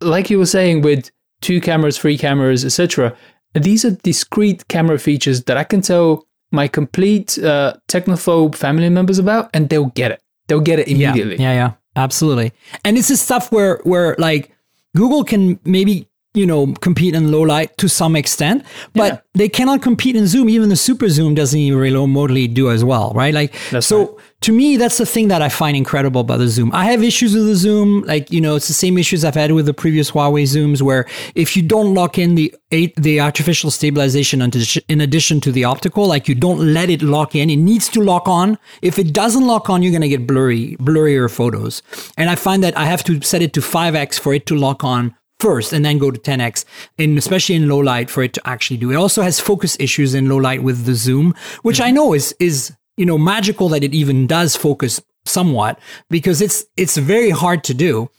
like you were saying with two cameras, three cameras, etc., these are discrete camera features that I can tell my complete uh, technophobe family members about, and they'll get it. They'll get it Yeah. immediately. Yeah, yeah, absolutely. And this is stuff where where like Google can maybe you know compete in low light to some extent, but Yeah. they cannot compete in zoom. Even the super zoom doesn't even remotely do as well, right? Like That's so. To me, that's the thing that I find incredible about the zoom. I have issues with the zoom, like you know, it's the same issues I've had with the previous Huawei zooms, where if you don't lock in the eight, the artificial stabilization in addition to the optical, like you don't let it lock in, it needs to lock on. If it doesn't lock on, you're gonna get blurry, blurrier photos. And I find that I have to set it to five x for it to lock on first and then go to 10x in especially in low light for it to actually do. It also has focus issues in low light with the zoom which i know is is you know magical that it even does focus somewhat because it's it's very hard to do.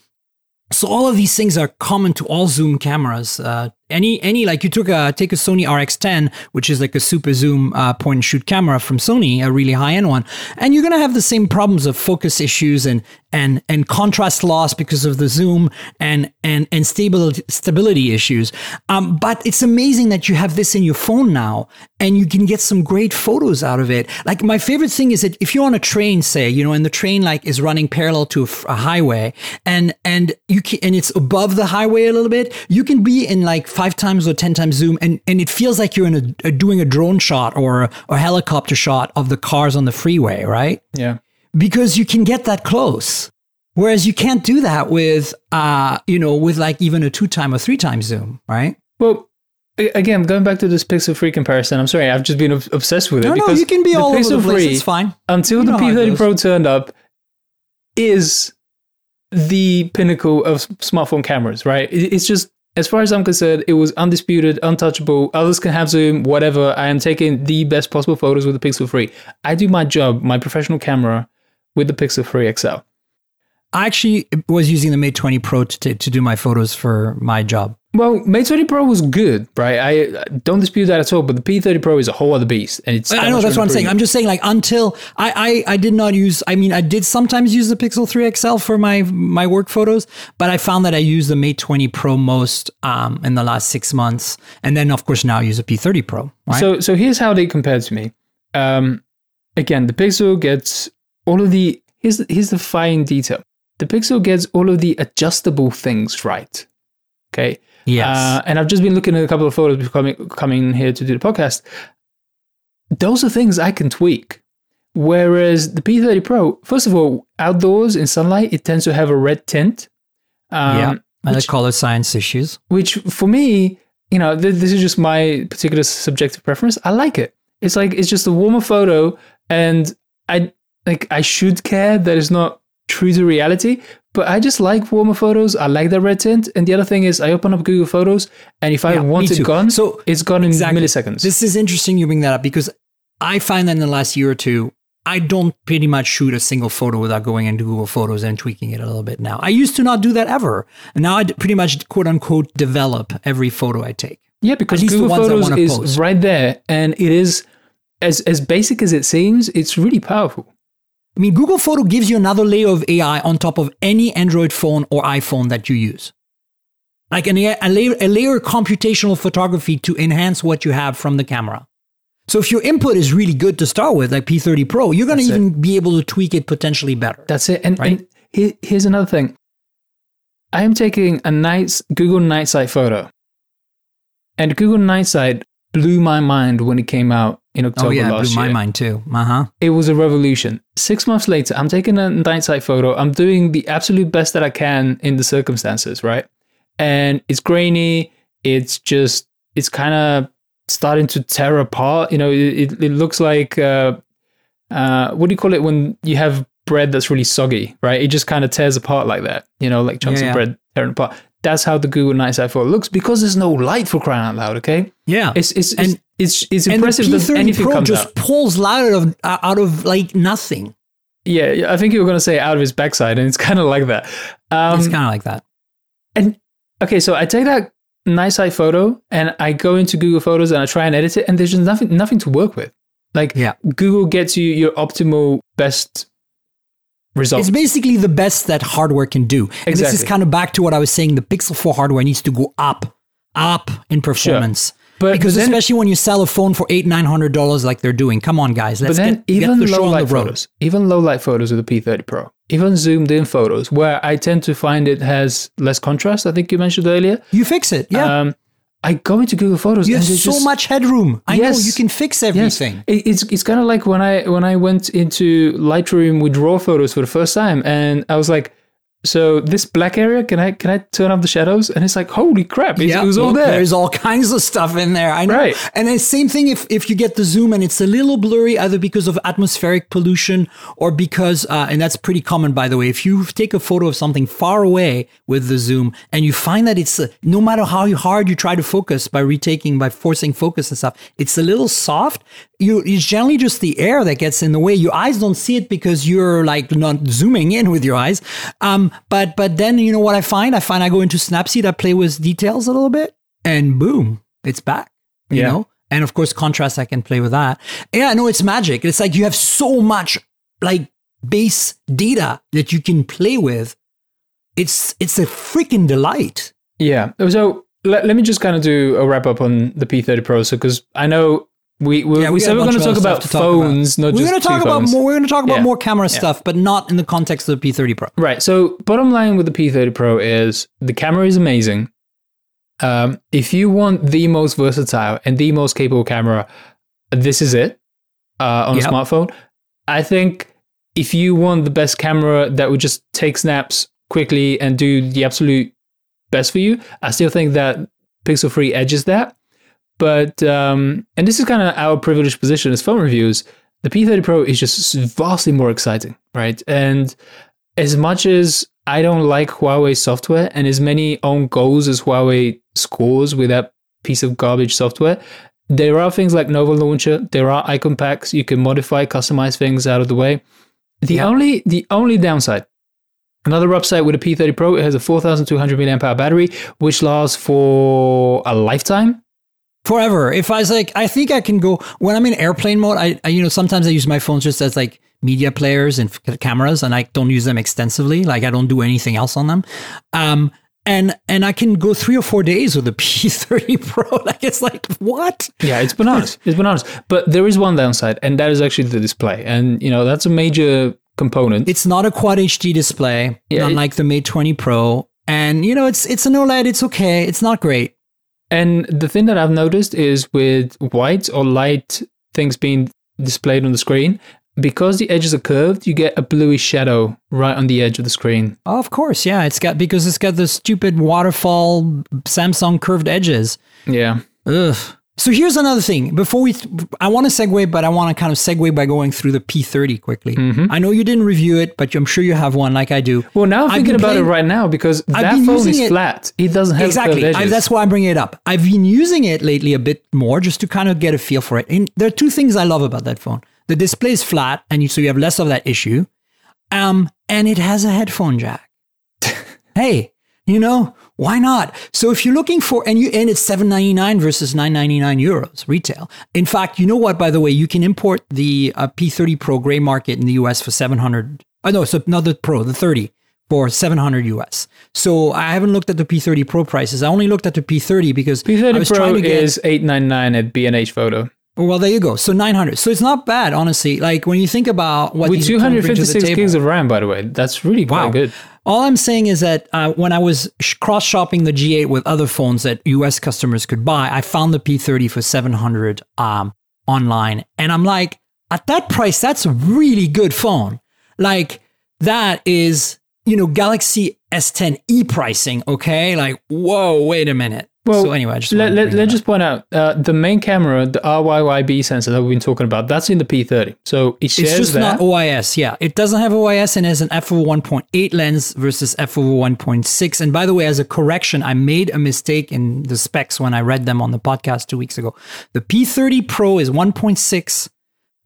So all of these things are common to all zoom cameras uh, any any like you took a take a Sony RX10 which is like a super zoom uh, point and shoot camera from Sony a really high end one and you're to have the same problems of focus issues and and and contrast loss because of the zoom and and and stability stability issues. Um, but it's amazing that you have this in your phone now and you can get some great photos out of it. Like my favorite thing is that if you're on a train say you know and the train like is running parallel to a highway and and you can and it's above the highway a little bit you can be in like five times or 10 times zoom and, and it feels like you're in a, a doing a drone shot or a, helicopter shot of the cars on the freeway, right? Yeah. Because you can get that close. Whereas you can't do that with, uh, you know, with like even a two time or three time zoom, right? Well, again, going back to this Pixel 3 comparison, I'm sorry, I've just been obsessed with it No, no, you can be all over Pixel the place. 3, It's fine. until You the know how it P30. Pro turned up, is the pinnacle of smartphone cameras, right? It's just, as far as I'm concerned, it was undisputed, untouchable. Others can have zoom, whatever. I am taking the best possible photos with the Pixel 3. I do my job, my professional camera, with the Pixel 3 XL. I actually was using the Mate 20 Pro to, to do my photos for my job. Well, Mate 20 Pro was good, right? I I don't dispute that at all. But the P30 Pro is a whole other beast, and it's. I know that's what I'm saying. I'm just saying, like until I, I I did not use. I mean, I did sometimes use the Pixel 3 XL for my my work photos, but I found that I used the Mate 20 Pro most um, in the last six months, and then of course now I use a P30 Pro. Right? So so here's how they compare to me. Um, again, the Pixel gets all of the here's the, here's the fine detail. The Pixel gets all of the adjustable things right. Okay. Yes, Uh, and I've just been looking at a couple of photos before coming coming here to do the podcast. Those are things I can tweak. Whereas the P30 Pro, first of all, outdoors in sunlight, it tends to have a red tint. Um, yeah, and which- the color science issues. which for me, you know, th- this is just my particular subjective preference. I like it. It's like it's just a warmer photo, and I like I should care that it's not true to reality, but I just like warmer photos. I like the red tint, and the other thing is I open up Google Photos, and if I want it gone, So, it's gone in exactly. milliseconds. This is interesting you bring that up because I find that in the last year or two, I don't pretty much shoot a single photo without going into Google Photos and tweaking it a little bit now. I used to not do that ever. And now I pretty much quote unquote develop every photo I take. yeah, because Google Photos is post. right there, and it is as as basic as it seems. It's really powerful. I mean, Google Photo gives you another layer of AI on top of any Android phone or iPhone that you use. Like an, a, layer, a layer of computational photography to enhance what you have from the camera. So if your input is really good to start with, like P30 Pro, you're going to That's it. even be able to tweak it potentially better. That's it. And, Right? and here's another thing. I am taking a nice Google Night Sight photo. And Google Night Sight blew my mind when it came out in October oh yeah, it blew my mind too. Uh huh. It was a revolution. Six months later, I'm taking a night sight photo. I'm doing the absolute best that I can in the circumstances, right? And it's grainy. It's just, it's kind of starting to tear apart. You know, it, it, looks like, uh, uh, what do you call it when you have bread that's really soggy, right? It just kind of tears apart like that, you know, like chunks Yeah, of bread tearing apart. That's how the Google Night Sight photo looks because there's no light for crying out loud, okay? Yeah. It's, it's, And- it's, it's, it's and the impressive that P30 anything Pro comes just out. pulls light out of out of like nothing. Yeah, I think you were going to say out of his backside, and it's kind of like that. Um, it's kind of like that. and okay, so I take that Night Sight photo and I go into Google Photos and I try and edit it, and there's just nothing, nothing to work with. Like, Yeah. Google gets you your optimal best result. It's basically the best that hardware can do. And this is kind of back to what I was saying. The Pixel 4 hardware needs to go up, up in performance. Sure. But because then- especially when you sell a phone for eight, nine hundred dollars, like they're doing. Come on, guys, but let's then get, even get the show low on light the road. photos, even low light photos with the P30 Pro, even zoomed in photos, where I tend to find it has less contrast. I think you mentioned earlier. You fix it, yeah. Um, I go into Google Photos. you and have so just- much headroom. I know you can fix Yes, everything. It- it's it's kind of like when I when I went into Lightroom with raw photos for the first time, and I was like, so this black area, can I can I turn off the shadows? And it's like, holy crap, it's, Yeah, it was all there. There's all kinds of stuff in there. I know. Right. And then same thing if if you get the zoom and it's a little blurry, either because of atmospheric pollution or because, uh, and that's pretty common by the way. If you take a photo of something far away with the zoom and you find that it's uh, no matter how hard you try to focus by retaking by forcing focus and stuff, it's a little soft. You it's generally just the air that gets in the way. Your eyes don't see it because you're like not zooming in with your eyes. Um, but but then you know what I find? I find I go into Snapseed, I play with details a little bit, and boom, it's back. You Yeah. know? And of course, contrast, I can play with that. Yeah, no, it's magic. It's like you have so much like base data that you can play with. It's it's a freaking delight. Yeah. So let, let me just kind of do a wrap up on the P30 Pro. So because I know we we, Yeah, we, got said we're going to talk about stuff to talk about. phones, not We're gonna talk about phones. more. We're gonna talk about Yeah. more camera stuff, but not in the context of the P30 Pro. Right. So bottom line with the P30 Pro is the camera is amazing. Um, if you want the most versatile and the most capable camera, this is it uh, on Yep. a smartphone. I think if you want the best camera that would just take snaps quickly and do the absolute best for you, I still think that Pixel 3 edges that. But um, and this is kind of our privileged position as phone reviews. The P30 Pro is just vastly more exciting, right? And as much as I don't like Huawei software and as many own goals as Huawei scores with that piece of garbage software, there are things like Nova Launcher, there are icon packs, you can modify, customize things out of the way. The Yeah. only the only downside, another upside with a P30 Pro, it has a 4200 mAh battery, which lasts for a lifetime. Forever. If I was like, I think I can go when I'm in airplane mode. I, I you know, sometimes I use my phone just as like media players and f- cameras, and I don't use them extensively. Like I don't do anything else on them. Um, and and I can go three or four days with the P30 Pro. Like it's like what? Yeah, it's bananas. it's bananas. But there is one downside, and that is actually the display. And you know, that's a major component. It's not a Quad HD display, Yeah, unlike the Mate 20 Pro. And you know, it's it's an OLED. It's okay. It's not great. And the thing that I've noticed is with white or light things being displayed on the screen, because the edges are curved, you get a bluish shadow right on the edge of the screen. Oh, of course, yeah. It's got because it's got the stupid waterfall Samsung curved edges. Yeah. Ugh. So here's another thing. Before we, I want to segue, but I want to kind of segue by going through the P30 quickly. Mm-hmm. I know you didn't review it, but I'm sure you have one, like I do. Well, now I'm thinking about playing- it right now because that phone is it- flat. It doesn't have exactly. I, that's why I'm bringing it up. I've been using it lately a bit more just to kind of get a feel for it. And there are two things I love about that phone. The display is flat, and you, so you have less of that issue. Um, and it has a headphone jack. hey, you know why not? So if you're looking for and you and it's 7.99 versus 9.99 euros retail. In fact, you know what? By the way, you can import the uh, P30 Pro gray market in the US for 700. Oh no, so not the Pro, the 30 for 700 US. So I haven't looked at the P30 Pro prices. I only looked at the P30 because I P30 was Pro trying to get. is 899 at B&H Photo. Well, there you go. So 900. So it's not bad, honestly. Like when you think about what With these phones bring to the 256 table. gigs of RAM, by the way. That's really quite Wow. good. All I'm saying is that uh, when I was sh- cross shopping the G8 with other phones that US customers could buy, I found the P30 for 700 um, online. And I'm like, at that price, that's a really good phone. Like, that is, you know, Galaxy S10e pricing, okay? Like, whoa, wait a minute. Well, so anyway, I just let, let, let's just point out uh, the main camera, the RYYB sensor that we've been talking about, that's in the P30. So it shares It's just that. not OIS. Yeah, it doesn't have OIS and has an f over 1.8 lens versus f over 1.6. And by the way, as a correction, I made a mistake in the specs when I read them on the podcast two weeks ago. The P30 Pro is 1.6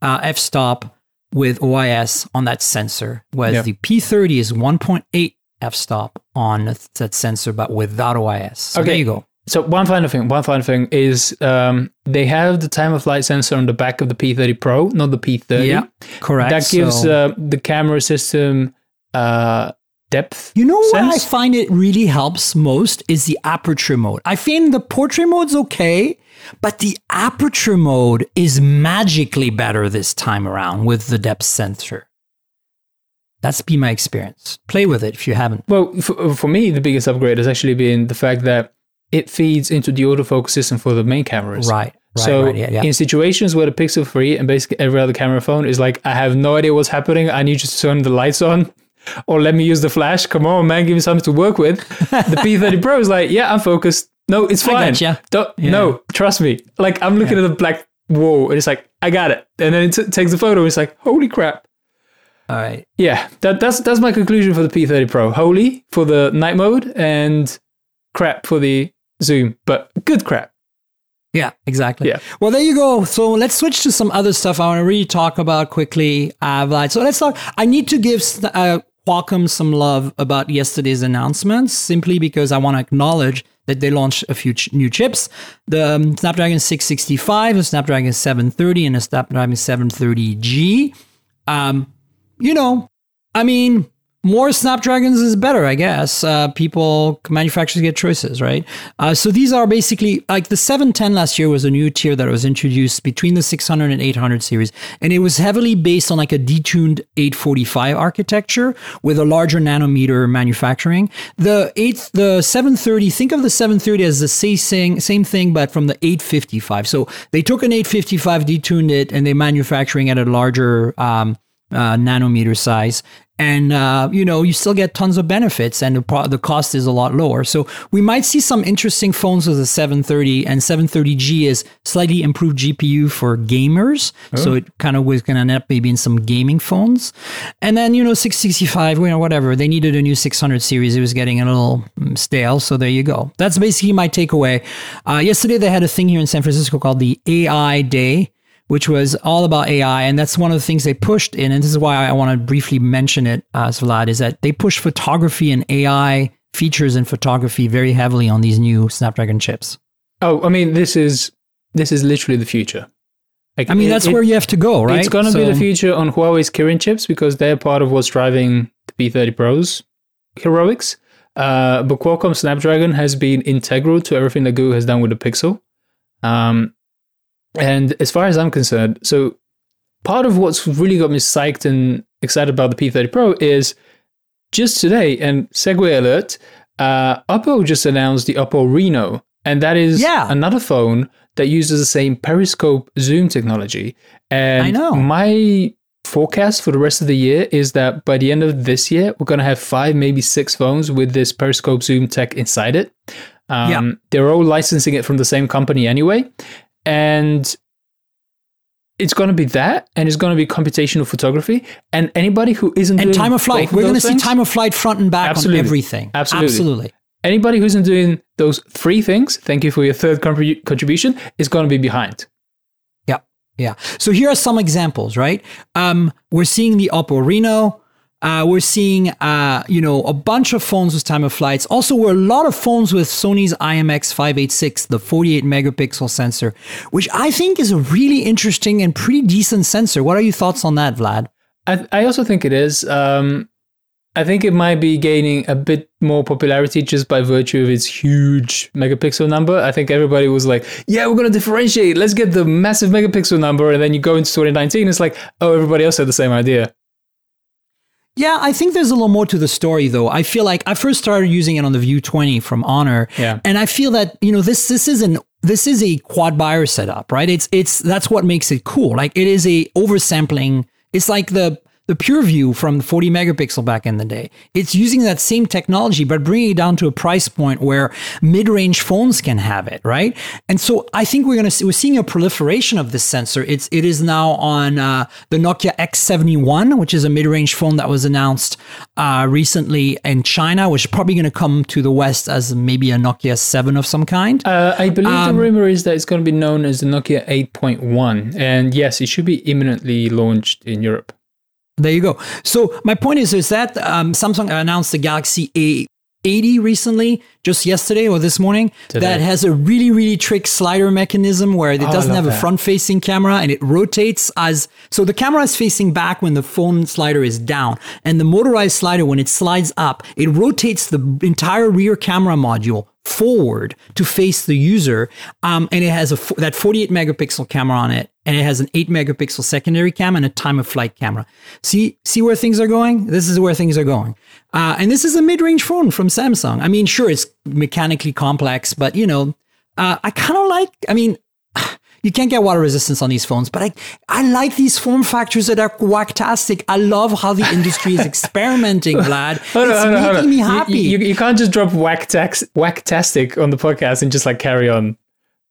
uh, f-stop with OIS on that sensor, whereas Yeah. the P30 is 1.8 f-stop on that sensor, but without OIS. So there you go. So one final thing, one final thing is um, they have the time of flight sensor on the back of the P30 Pro, not the P30. Yeah, correct. That gives So- uh, the camera system uh, depth. You know what I find it really helps most is the aperture mode. I find the portrait mode's okay, but the aperture mode is magically better this time around with the depth sensor. That's been my experience. Play with it if you haven't. Well, for, for me, the biggest upgrade has actually been the fact that it feeds into the autofocus system for the main cameras. Right. Right, so right, yeah, yeah. in situations where the Pixel 3 and basically every other camera phone is like, I have no idea what's happening. I need you to turn the lights on. or let me use the flash. Come on, man, give me something to work with. The P30 Pro is like, yeah, I'm focused. No, it's I fine. gotcha. Don't, Yeah. No, trust me. Like I'm looking at the black wall, and it's like, I got it. And then it t- takes the photo. And it's like, holy crap. All right. Yeah, that, that's that's my conclusion for the P30 Pro. Holy for the night mode and crap for the zoom, but good crap. Yeah, exactly. Yeah. Well, there you go. So let's switch to some other stuff I want to really talk about quickly, uh, Vlad. So let's talk. I need to give uh, Qualcomm some love about yesterday's announcements, simply because I want to acknowledge that they launched a few ch- new chips: the um, Snapdragon 665, the Snapdragon 730, and the Snapdragon 730G. Um, you know, I mean, more Snapdragons is better, I guess. Uh, people, manufacturers get choices, right? Uh, so these are basically like the 710 last year was a new tier that was introduced between the 600 and 800 series, and it was heavily based on like a detuned 845 architecture with a larger nanometer manufacturing. The eight, the 730, think of the 730 as the same same thing, but from the 855. So they took an 855, detuned it, and they're manufacturing at a larger um, uh, nanometer size. And uh, you know you still get tons of benefits and the, pro- the cost is a lot lower. So we might see some interesting phones with the 730 and 730g is slightly improved gpu for gamers. So it kind of was going to end up maybe in some gaming phones. And then you know 665 you know whatever they needed a new 600 series. It was getting a little mm, stale. So there you go. That's basically my takeaway. Uh, yesterday they had a thing here in san francisco called the ai day which was all about AI. And that's one of the things they pushed in. And this is why I want to briefly mention it, uh, Vlad, is that they push photography and AI features in photography very heavily on these new Snapdragon chips. Oh, I mean, this is this is literally the future. Like, I mean, it- that's it- where you have to go, right? It's going to be the future on Huawei's Kirin chips because they're part of what's driving the P30 Pro's heroics. Uh, but Qualcomm Snapdragon has been integral to everything that Google has done with the Pixel. Um, and as far as I'm concerned, so part of what's really got me psyched and excited about the P30 Pro is just today, and segue alert, uh, Oppo just announced the Oppo Reno, and that is Yeah. another phone that uses the same periscope zoom technology. And I know. my forecast for the rest of the year is that by the end of this year, we're going to have five, maybe six phones with this periscope zoom tech inside it. Um, Yeah. They're all licensing it from the same company anyway. And it's going to be that, and it's going to be computational photography. And anybody who isn't and doing time of flight. We're going to see time of flight front and back Absolutely. on everything. Absolutely. Absolutely. Anybody who isn't doing those three things, thank you for your third contribu- contribution, is going to be behind. Yeah, yeah. So here are some examples, right? Um, we're seeing the Oppo Reno. Uh, we're seeing, uh, you know, a bunch of phones with time of flights. Also, we're a lot of phones with Sony's IMX 586, the 48 megapixel sensor, which I think is a really interesting and pretty decent sensor. What are your thoughts on that, Vlad? I, I also think it is. Um, I think it might be gaining a bit more popularity just by virtue of its huge megapixel number. I think everybody was like, yeah, we're going to differentiate. Let's get the massive megapixel number. And then you go into 2019, it's like, oh, everybody else had the same idea. Yeah, I think there's a little more to the story though. I feel like I first started using it on the View 20 from Honor. Yeah. And I feel that, you know, this this is an this is a quad Bayer setup, right? It's it's that's what makes it cool. Like it is a oversampling. It's like the the PureView from 40 megapixel back in the day. It's using that same technology, but bringing it down to a price point where mid-range phones can have it, right? And so I think we're gonna see we're seeing a proliferation of this sensor. It's it is now on uh, the Nokia X71, which is a mid-range phone that was announced uh, recently in China, which is probably gonna come to the West as maybe a Nokia 7 of some kind. Uh, I believe Um, the rumor is that it's going to be known as the Nokia 8.1. And yes, it should be imminently launched in Europe. There you go. So my point is, is that um, Samsung announced the Galaxy A80 recently, just yesterday or this morning, Today. that has a really, really trick slider mechanism where it I doesn't have a front-facing camera and it rotates as so the camera is facing back when the phone slider is down, and the motorized slider when it slides up, it rotates the entire rear camera module forward to face the user, um, and it has a that 48 megapixel camera on it, and it has an 8 megapixel secondary cam and a time of flight camera. See, see where things are going. This is where things are going, uh, and this is a mid-range phone from Samsung. I mean, sure, it's mechanically complex, but you know, uh, I kind of like. I mean. You can't get water resistance on these phones, but I, I like these form factors that are whacktastic. I love how the industry is experimenting, Vlad. Hold it's hold on, hold me You- happy. You, you, you can't just drop whack tax, whacktastic on the podcast and just like carry on.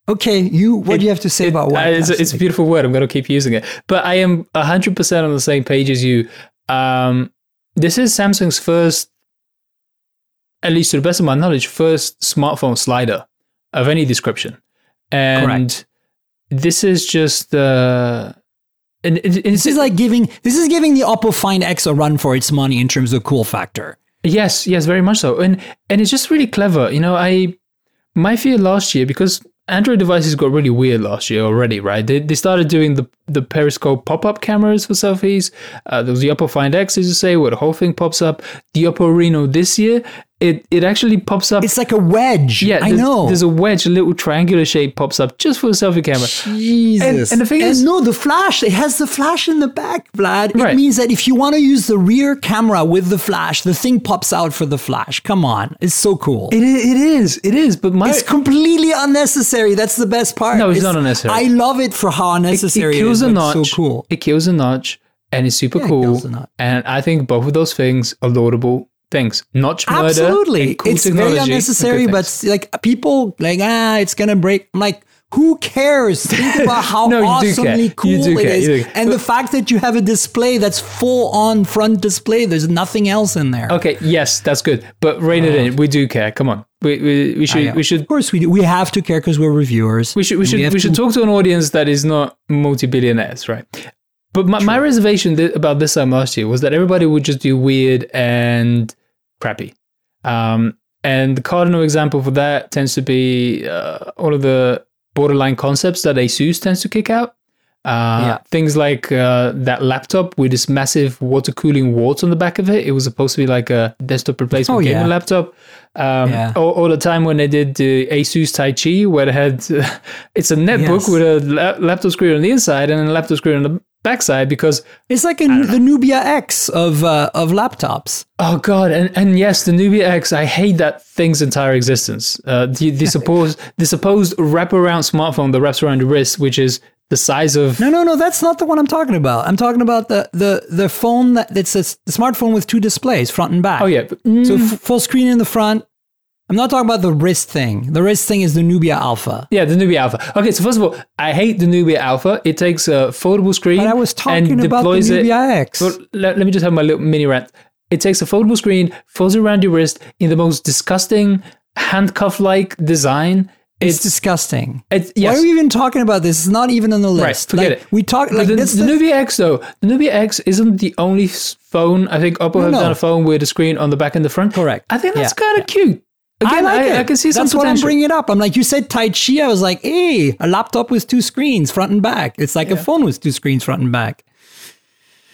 Okay, you. What do you have to say about Uh, it's, a- it's a beautiful word. I'm going to keep using it. But I am 100% on the same page as you. Um, this is Samsung's first, at least to the best of my knowledge, first smartphone slider of any description. And Correct. this is just. Uh, and it- This is like giving this is giving the Oppo Find X a run for its money in terms of cool factor. Yes, yes, very much so. And and it's just really clever. You know, I my fear last year because Android devices got really weird last year already, right? They, they started doing the the periscope pop up cameras for selfies. Uh, there was the Oppo Find X, as you say, where the whole thing pops up. The Oppo Reno this year, it it actually pops up. It's like a wedge. yeah, I know. There's a wedge, a little triangular shape pops up just for the selfie camera. Jesus. And- and the thing is- no, the flash. It has the flash in the back, Vlad. Right. It means that if you want to use the rear camera with the flash, the thing pops out for the flash. Come on, it's so cool. It it is. It is. But my it's completely unnecessary. That's the best part. No, it's not unnecessary. I love it for how unnecessary it it, kills is. a but it's notch. so cool. It kills a notch, and it's super Yeah, cool. kills a notch. And I think both of those things are laudable things. Notch murder, Absolutely, cool it's very technology good unnecessary. But like people, like ah, it's gonna break. I'm like. Who cares? Think about how No, awesomely cool it care. is. You do care. And the fact that you have a display that's full on front display, there's nothing else in there. okay, yes, that's good. But rein it in. We do care. Come on, we we, we should we should Of course, we do. We have to care because we're reviewers. we should we should have we should to- talk to an audience that is not multi-billionaires, right? But my, my reservation th- about this time last year was that everybody would just do weird and crappy. Um, and the cardinal example for that tends to be uh, all of the borderline concepts that ASUS tends to kick out. Uh, Yeah. Things like uh, that laptop with this massive water cooling wart on the back of it. It was supposed to be like a desktop replacement Oh, gaming laptop. Um, Yeah. or, or the time when they did the Asus Tai Chi, where they had it's a netbook Yes. with a la- laptop screen on the inside and a laptop screen on the backside because It's like a, the Nubia X of uh, of laptops. oh god and and yes the Nubia X I hate that thing's entire existence uh, the the supposed the supposed wraparound smartphone that wraps around your wrist which is the size of No, no, no. That's not the one I'm talking about. I'm talking about the the the phone that that's a, smartphone with two displays, front and back. oh yeah mm, So f- full screen in the front. I'm not talking about the wrist thing. The wrist thing is the Nubia Alpha. yeah the Nubia Alpha okay so first of all I hate the Nubia Alpha it takes a foldable screen But I was talking and about the deploys it Nubia X. Well, let, let me just have my little mini rant. It takes a foldable screen, folds it around your wrist in the most disgusting handcuff-like design. it's It's, disgusting. it's Why are we even talking about this? It's not even on the list. Right, forget Like, it. We talk like the, the the, Nubia X though, the Nubia X isn't the only phone. I think Oppo have no. done a phone with a screen on the back and the front. Correct. I think that's Yeah, kind of cute. Again, I like it. I can see some That's what I'm bringing it up. I'm like, you said Tai Chi. I was like, hey, a laptop with two screens, front and back. It's like a phone with two screens, front and back.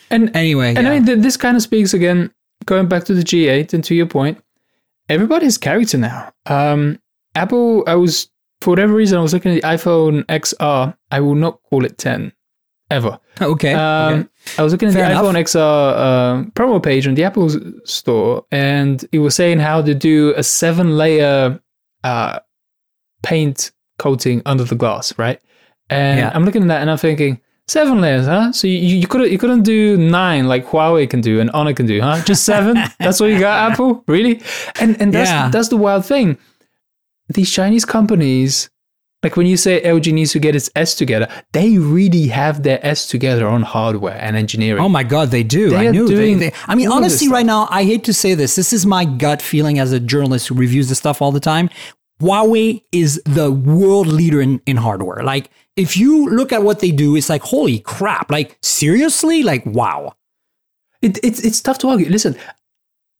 And Anyway, And yeah. I mean, this kind of speaks again, going back to the G8 and to your point, everybody's character now. Um, Apple, I was, for whatever reason, I was looking at the iPhone XR. I will not call it 10 ever. okay. Um, okay. I was looking at Fair the enough. iPhone XR uh, promo page on the Apple store, and it was saying how to do a seven layer uh, paint coating under the glass, right? And Yeah. I'm looking at that and I'm thinking, seven layers, huh? So you, you couldn't you couldn't do nine like Huawei can do and Honor can do, huh? Just seven? that's what you got, Apple? Really? And and that's Yeah. that's the wild thing. These Chinese companies, like when you say LG needs to get its S together, they really have their S together on hardware and engineering. Oh my God, they do. They I knew. They, doing they, I mean, all of this honestly, right now, I hate to say this. This is my gut feeling as a journalist who reviews this stuff all the time. Huawei is the world leader in, in hardware. Like, if you look at what they do, it's like, holy crap. Like, seriously? Like, wow. It, it's it's tough to argue. Listen,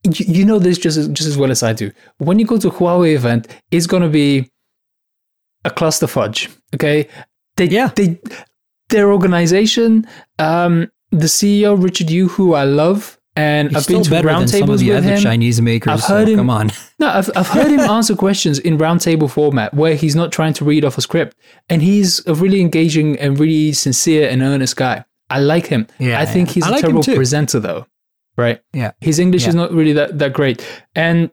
you, you know this just as, just as well as I do. When you go to a Huawei event, it's going to be a cluster fudge. Okay, they Yeah. they their organization, um, the CEO Richard Yu, who I love, and He's I've been to better than some of roundtables with other him. Chinese makers. I've so him- Come on. No, I've, I've heard him answer questions in roundtable format where he's not trying to read off a script. And he's a really engaging and really sincere and earnest guy. I like him. Yeah, I think yeah. he's I a like terrible presenter, though. Right? Yeah. His English is not really that, that great. And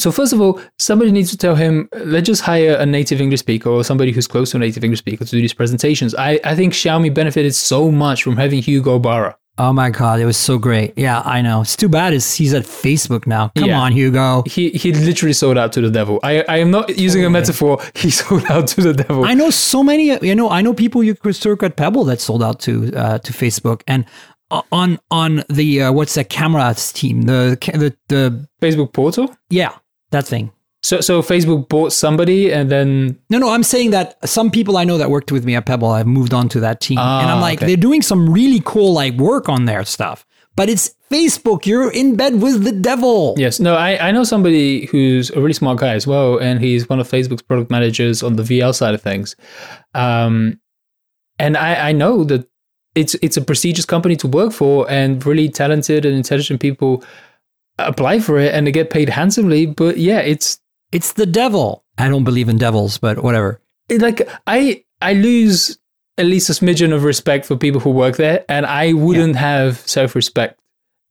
So first of all, somebody needs to tell him, let's just hire a native English speaker or somebody who's close to a native English speaker to do these presentations. I, I think Xiaomi benefited so much from having Hugo Barra. Oh my god, it was so great. Yeah, I know. It's too bad is he's at Facebook now. Come Yeah. on, Hugo. He he literally sold out to the devil. I, I am not using a metaphor. He sold out to the devil. I know so many. You know, I know people you could work at Pebble that sold out to uh, to Facebook and uh, on on the uh, what's that cameras team the the the Facebook portal. yeah that thing. So so Facebook bought somebody and then No, no, I'm saying that some people I know that worked with me at Pebble have moved on to that team, and I'm Ah, like okay. they're doing some really cool like work on their stuff. But it's Facebook. You're in bed with the devil. yes no I, I know somebody who's a really smart guy as well and he's one of Facebook's product managers on the VL side of things. Um, and I I know that it's it's a prestigious company to work for and really talented and intelligent people apply for it and they get paid handsomely. But yeah, it's It's the devil. I don't believe in devils, but whatever. it- like I I lose at least a smidgen of respect for people who work there, and I wouldn't have self respect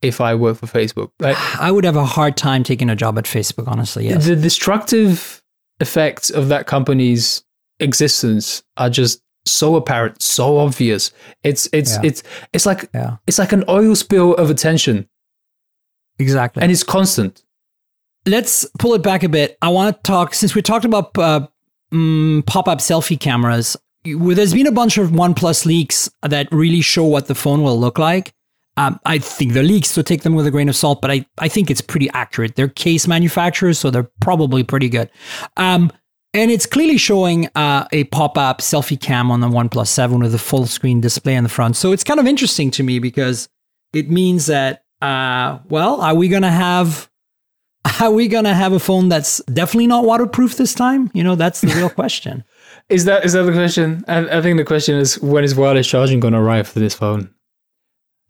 if I work for Facebook. Like I would have a hard time taking a job at Facebook, honestly. Yes. the destructive effects of that company's existence are just so apparent, so obvious. It's it's Yeah. it's it's like Yeah. it's like an oil spill of attention, Exactly. and it's constant. let's pull it back a bit. I want to talk since we talked about uh, mm, pop-up selfie cameras. There's been a bunch of OnePlus leaks that really show what the phone will look like. Um, I think they're leaks, so take them with a grain of salt. But I, I think it's pretty accurate. They're case manufacturers, so they're probably pretty good. Um, and it's clearly showing uh, a pop-up selfie cam on the OnePlus 7 with a full screen display in the front. So it's kind of interesting to me because it means that, uh, well, are we going to have are we gonna have a phone that's definitely not waterproof this time? You know, that's the real question. Is that is that the question? I, I think the question is when is wireless charging going to arrive for this phone?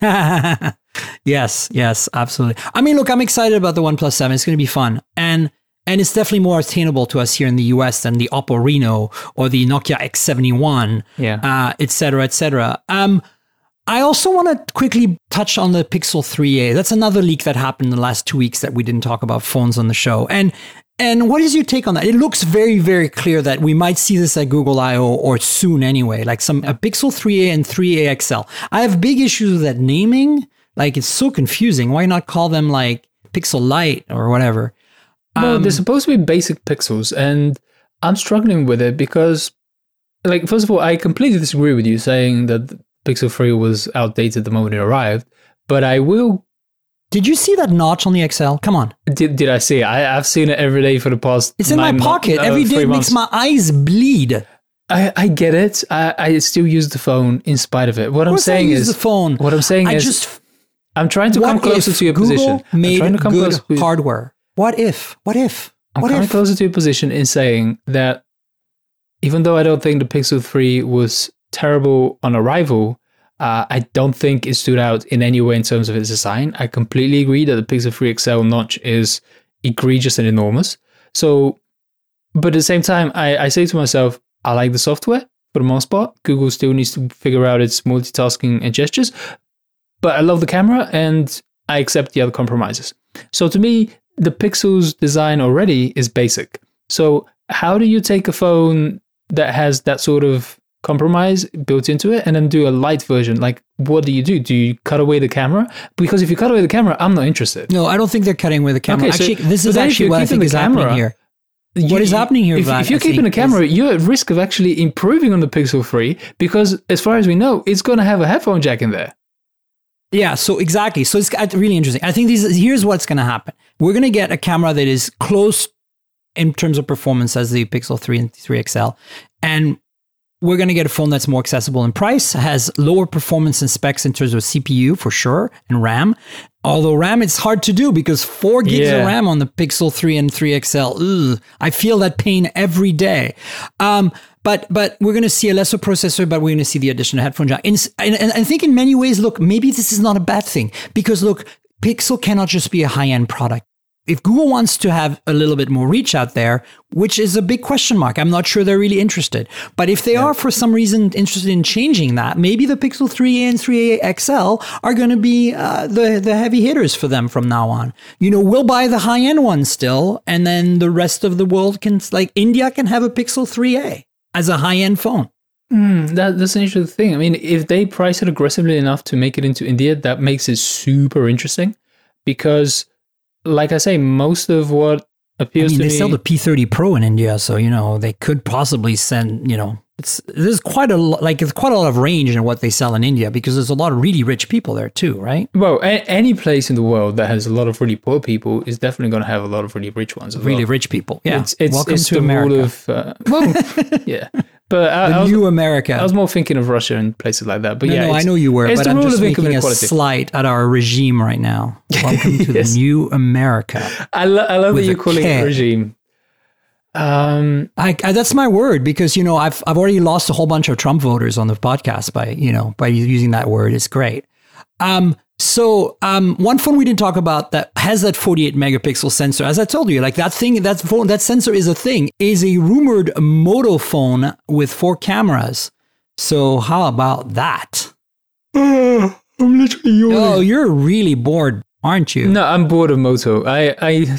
yes, yes, absolutely. I mean, look, I'm excited about the OnePlus 7. It's gonna be fun. And and it's definitely more attainable to us here in the US than the Oppo Reno or the Nokia X71, Yeah. uh, et cetera, et cetera. Um, I also want to quickly touch on the Pixel 3a. That's another leak that happened in the last two weeks that we didn't talk about phones on the show. And and what is your take on that? It looks very, very clear that we might see this at Google I/O or soon anyway, like some a Pixel 3a and 3a XL. I have big issues with that naming. Like it's so confusing. Why not call them like Pixel Lite or whatever? No, Um, they're supposed to be basic pixels, and I'm struggling with it because, like, first of all, I completely disagree with you saying that Pixel 3 was outdated the moment it arrived. But I will. Did you see that notch on the XL? Come on. Did, did I see it? I, I've seen it every day for the past. It's in my nine mo- pocket. uh, Every day it makes my eyes bleed. I, I get it. I, I still use the phone in spite of it. What I'm course I saying use is the phone. What I'm saying I is just I'm trying to come closer to your Google position. I'm made trying to come good closer to- hardware. What if? What if? I'm what coming if? closer to your position in saying that even though I don't think the Pixel 3 was terrible on arrival, uh, I don't think it stood out in any way in terms of its design. I completely agree that the Pixel 3 XL notch is egregious and enormous. So, but at the same time, I, I say to myself, I like the software for the most part. Google still needs to figure out its multitasking and gestures, but I love the camera and I accept the other compromises. So to me, the Pixel's design already is basic. So how do you take a phone that has that sort of compromise built into it and then do a light version? Like, what do you do? Do you cut away the camera? Because if you cut away the camera, I'm not interested. No, I don't think they're cutting away the camera. Okay, so- actually, this is actually what I think the is happening camera- here. You- What is happening here, If, Vlad, if you're I keeping the is- camera, you're at risk of actually improving on the Pixel 3 because, as far as we know, it's going to have a headphone jack in there. Yeah, so exactly. So it's uh, really interesting. I think these, here's what's going to happen. We're going to get a camera that is close in terms of performance as the Pixel 3 and 3 XL. And we're going to get a phone that's more accessible in price, has lower performance and specs in terms of CPU for sure, and RAM. Although RAM, it's hard to do because four gigs Yeah. of RAM on the Pixel 3 and 3 XL. Ugh, I feel that pain every day. Um, but but we're going to see a lesser processor, but we're going to see the addition of headphone jack. And, and, and I think in many ways, look, maybe this is not a bad thing because look, Pixel cannot just be a high end product. If Google wants to have a little bit more reach out there, which is a big question mark, I'm not sure they're really interested. But if they are for some reason interested in changing that, maybe the Pixel 3a and 3a XL are going to be uh, the the heavy hitters for them from now on. You know, we'll buy the high end one still, and then the rest of the world can, like India, can have a Pixel 3a as a high end phone. That, that's an interesting thing. I mean, if they price it aggressively enough to make it into India, that makes it super interesting because, like I say, most of what I mean, to they me. sell the P30 Pro in India, so you know they could possibly send. You know, it's there's quite a like it's quite a lot of range in what they sell in India because there's a lot of really rich people there too, right? well, a- any place in the world that has a lot of really poor people is definitely going to have a lot of really rich ones. Really well. rich people. Yeah. It's, it's, Welcome it's to America. of. Uh, well, yeah. But I, the I, was, new America. I was more thinking of Russia and places like that. But no, yeah, no, I know you were, it's but the I'm rule just of making a slight at our regime right now. Welcome to Yes. the new America. I, lo- I love that you're calling K. it regime. Um, I, I, that's my word because you know I've I've already lost a whole bunch of Trump voters on the podcast by you know by using that word. It's great. Um, so um, one phone we didn't talk about that has that 48 megapixel sensor, as I told you, like that thing, that phone, that sensor is a thing, is a rumored Moto phone with four cameras. So how about that? I'm literally Oh, you're really bored, aren't you? No, I'm bored of Moto. I, I,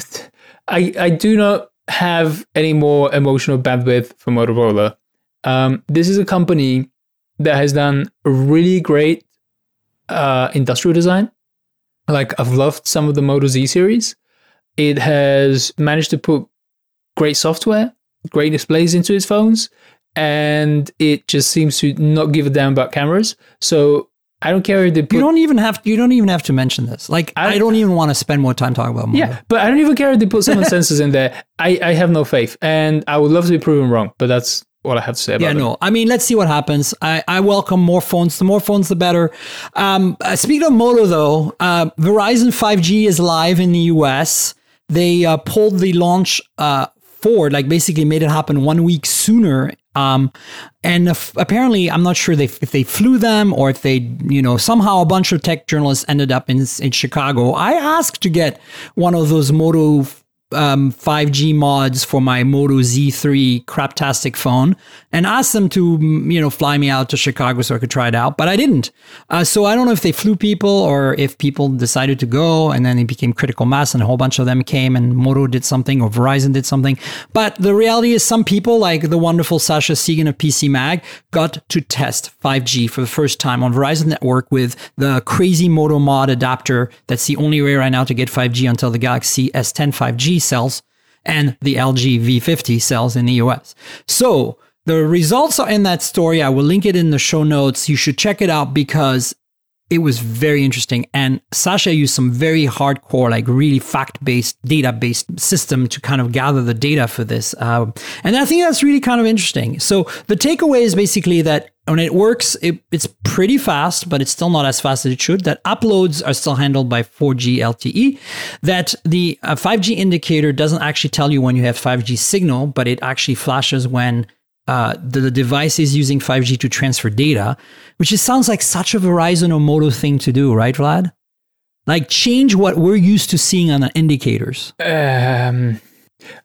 I, I do not have any more emotional bandwidth for Motorola. Um, this is a company that has done really great uh, industrial design. Like I've loved some of the Moto Z series. It has managed to put great software, great displays into its phones, and it just seems to not give a damn about cameras. So I don't care if they put You don't even have you don't even have to mention this. Like I, I- don't even want to spend more time talking about Moto. Yeah, but I don't even care if they put seven sensors in there. I, I have no faith, and I would love to be proven wrong. But that's what I have to say about Yeah, it. no. I mean, let's see what happens. I, I welcome more phones. The more phones, the better. Um, uh, speaking of Moto, though, uh, Verizon 5G is live in the US. They uh, pulled the launch uh, forward, like basically made it happen one week sooner. Um, and if, apparently, I'm not sure they, if they flew them or if they, you know, somehow a bunch of tech journalists ended up in in Chicago. I asked to get one of those Moto um, 5G mods for my Moto Z3 craptastic phone and asked them to, mm, you know, fly me out to Chicago so I could try it out, but I didn't. Uh, so I don't know if they flew people or if people decided to go and then it became critical mass and a whole bunch of them came and Moto did something or Verizon did something. But the reality is some people like the wonderful Sascha Segan of PC Mag got to test 5G for the first time on Verizon network with the crazy Moto mod adapter. That's the only way right now to get 5G until the Galaxy S10 5G sells and the LG V50 sells in the US. So the results are in that story. I will link it in the show notes. You should check it out because it was very interesting. And Sascha used some very hardcore, like really fact based, data based system to kind of gather the data for this. Uh, and I think that's really kind of interesting. So the takeaway is basically that when it works, it, it's pretty fast, but it's still not as fast as it should. That uploads are still handled by 4G LTE. That the uh, 5G indicator doesn't actually tell you when you have 5G signal, but it actually flashes when uh, the, the device is using 5G to transfer data, which just sounds like such a Verizon or Moto thing to do, right, Vlad? Like change what we're used to seeing on the indicators. Um,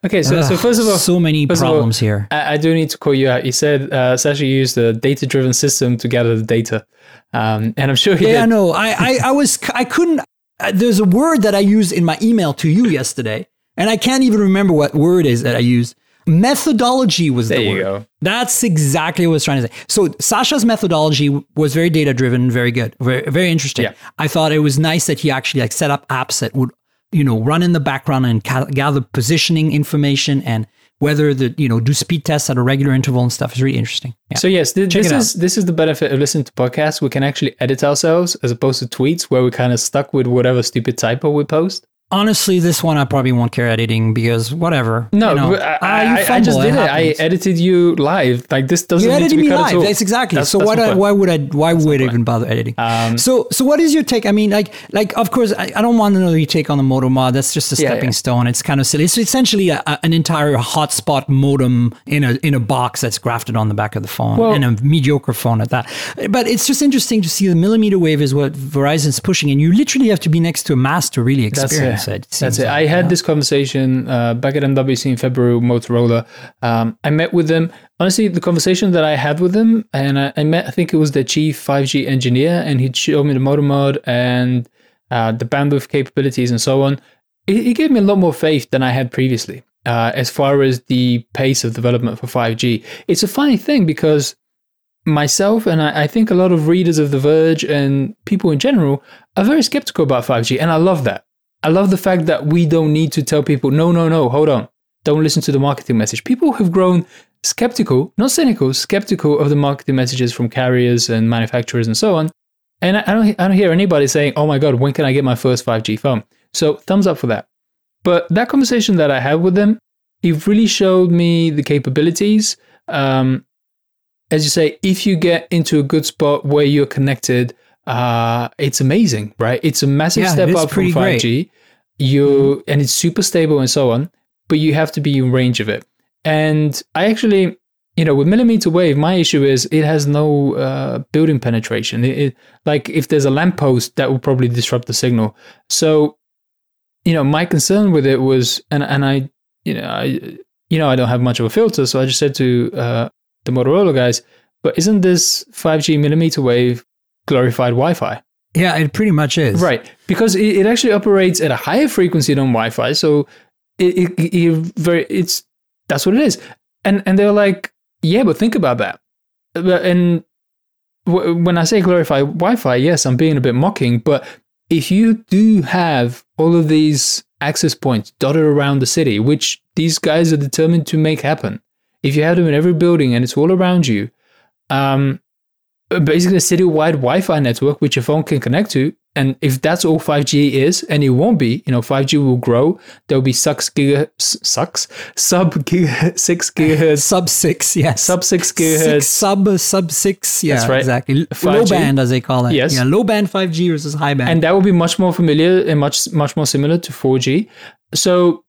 okay, so, so first of all, so many of all, problems here. I, I do need to call you out. You said uh, Sascha used a data-driven system to gather the data, um, and I'm sure he Yeah, did. no, I, I, I was, I couldn't. Uh, there's a word that I used in my email to you yesterday, and I can't even remember what word is that I used. Methodology was There the you word. go. That's exactly what I was trying to say. So Sascha's methodology was very data driven, very good, very, very interesting. Yeah. I thought it was nice that he actually like set up apps that would, you know, run in the background and ca- gather positioning information and whether the, you know, do speed tests at a regular interval and stuff is really interesting. Yeah. So yes, th- this is this is the benefit of listening to podcasts. We can actually edit ourselves as opposed to tweets where we're kind of stuck with whatever stupid typo we post. Honestly, this one I probably won't care editing because whatever. No, you know, I, ah, I, I just did it. I edited you live. Like this doesn't You need to edited me live. That's exactly. That's- so that's why, I, why would I? Why would I even bother editing? Um, so so what is your take? I mean, like like of course I, I don't want to know your take on the modem mod. That's just a Yeah, stepping yeah. stone. It's kind of silly. It's essentially a, a- an entire hotspot modem in a in a box that's grafted on the back of the phone Well- and a mediocre phone at that. But it's just interesting to see the millimeter wave is what Verizon's pushing, and you literally have to be next to a mast to really That's experience. Said. That's it. like, I had yeah. this conversation uh, back at MWC in February with Motorola. Um, I met with them. Honestly, the conversation that I had with them, and I, I met, I think it was the chief 5G engineer, and he showed me the Moto mod and uh, the bandwidth capabilities and so on. It, it gave me a lot more faith than I had previously uh, as far as the pace of development for 5G. It's a funny thing because myself and I, I think a lot of readers of The Verge and people in general are very skeptical about 5G, and I love that. I love the fact that we don't need to tell people, no, no, no, hold on. Don't listen to the marketing message. People have grown skeptical, not cynical, skeptical of the marketing messages from carriers and manufacturers and so on. And I don't, I don't hear anybody saying, oh my God, when can I get my first 5G phone? So thumbs up for that. But that conversation that I had with them, it really showed me the capabilities. Um, as you say, if you get into a good spot where you're connected, uh, it's amazing, right? It's a massive Yeah, step up from pretty great. 5G. You and it's super stable and so on, but you have to be in range of it. And I actually, you know, with millimeter wave, my issue is it has no uh, building penetration. It, it, like if there's a lamppost, that will probably disrupt the signal. So, you know, my concern with it was, and and I, you know, I, you know, I don't have much of a filter, so I just said to uh, the Motorola guys, but isn't this 5G millimeter wave glorified Wi-Fi? Yeah, it pretty much is. Right, because it, it actually operates at a higher frequency than Wi-Fi, so it, it, it very it's that's what it is. And and they're like, yeah, but think about that. And w- when I say glorified Wi-Fi, yes, I'm being a bit mocking, but if you do have all of these access points dotted around the city, which these guys are determined to make happen, if you have them in every building and it's all around you, um, Uh, basically a city-wide Wi-Fi network which your phone can connect to. And if that's all 5G is, and it won't be, you know, 5G will grow. There'll be six giga, sucks, sub giga, six gigahertz, Sub six, yes. sub six six, gigahertz. sub sub six. Yeah, That's right. exactly. Low 5G. band, as they call it. Yes. Yeah, low band 5G versus high band. and that will be much more familiar and much much more similar to 4G. So,